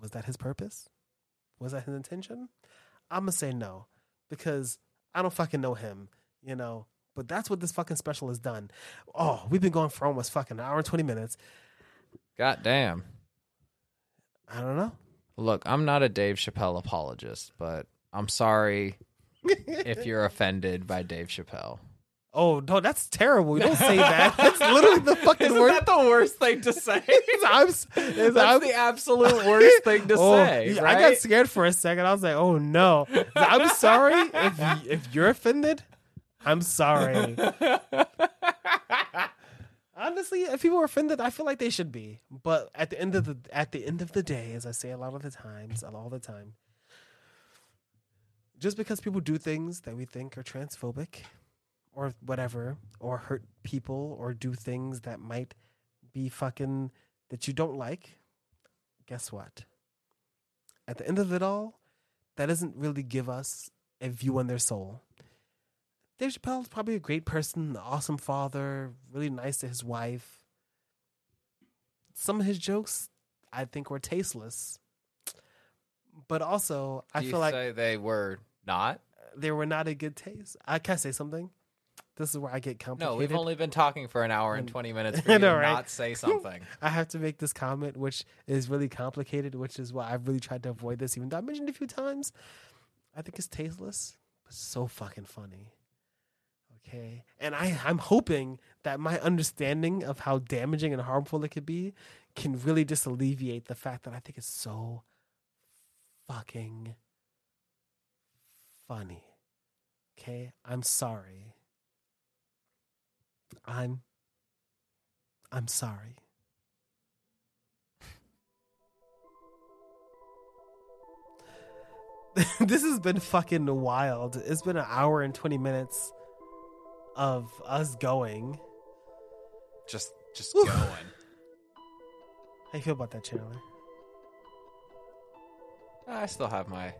was that his purpose? Was that his intention? I'm to say no because I don't fucking know him, you know, but that's what this fucking special has done. Oh, we've been going for almost fucking an hour and 20 minutes. God damn. I don't know. Look, I'm not a Dave Chappelle apologist, but I'm sorry if you're offended by Dave Chappelle. Oh, no, that's terrible. You don't say that. That's literally the fucking worst. That the worst thing to say? I'm, s- is I'm, the absolute worst thing to Oh, say. right? I got scared for a second. I was like, "Oh no!" I'm sorry if if you're offended. I'm sorry. Honestly, if people are offended, I feel like they should be. But at the end of the at the end of the day, as I say a lot of the times, all the time, just because people do things that we think are transphobic, or whatever, or hurt people, or do things that might be fucking that you don't like, guess what? At the end of it all, that doesn't really give us a view on their soul. Dave Chappelle is probably a great person, an awesome father, really nice to his wife. Some of his jokes, I think, were tasteless. But also, I you feel like say they were not. they were not a good taste. I can I say something. This is where I get complicated. No, we've only been talking for an hour and 20 minutes for you know, to right? not say something. I have to make this comment, which is really complicated, which is why I've really tried to avoid this, even though I mentioned it a few times. I think it's tasteless, but so fucking funny. Okay. And I, I'm hoping that my understanding of how damaging and harmful it could be can really just alleviate the fact that I think it's so fucking funny. Okay. I'm sorry. I'm I'm sorry. this has been fucking wild. It's been an hour and 20 minutes of us going. Just just Whew. going. How you feel about that, Chandler? I still have my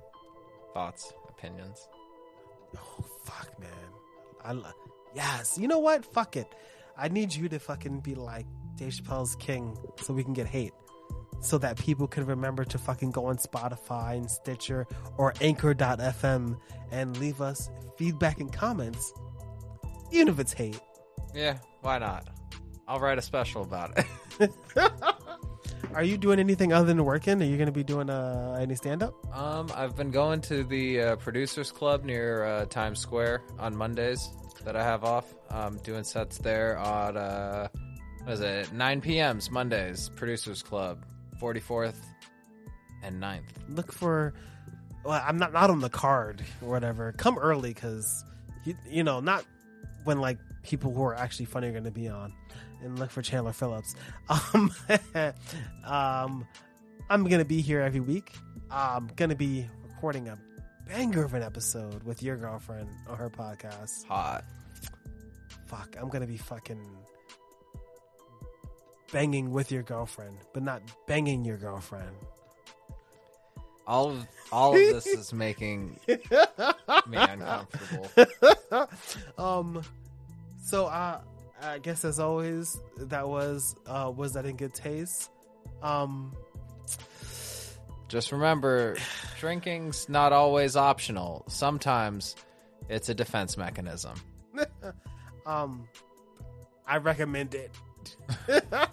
thoughts, opinions. Oh, fuck, man. I lo- yes. You know what? Fuck it. I need you to fucking be like Dave Chappelle's king so we can get hate. So that people can remember to fucking go on Spotify and Stitcher or Anchor.fm and leave us feedback and comments, even if it's hate. Yeah, why not? I'll write a special about it. Are you doing anything other than working? Are you going to be doing uh, any stand up? Um, I've been going to the uh, producers club near uh, Times Square on Mondays that I have off. Um, doing sets there on uh, what is it? 9 p.m.s Mondays. Producers Club, 44th and 9th. Look for. Well, I'm not not on the card or whatever. Come early because you you know not when like people who are actually funny are going to be on. And look for Chandler Phillips. Um, um, I'm gonna be here every week. I'm gonna be recording a banger of an episode with your girlfriend on her podcast. Hot. Fuck, I'm gonna be fucking banging with your girlfriend, but not banging your girlfriend. All of all of this is making me uncomfortable. um so uh I guess as always that was uh was that in good taste. Um Just remember, drinking's not always optional. Sometimes it's a defense mechanism. um I recommend it.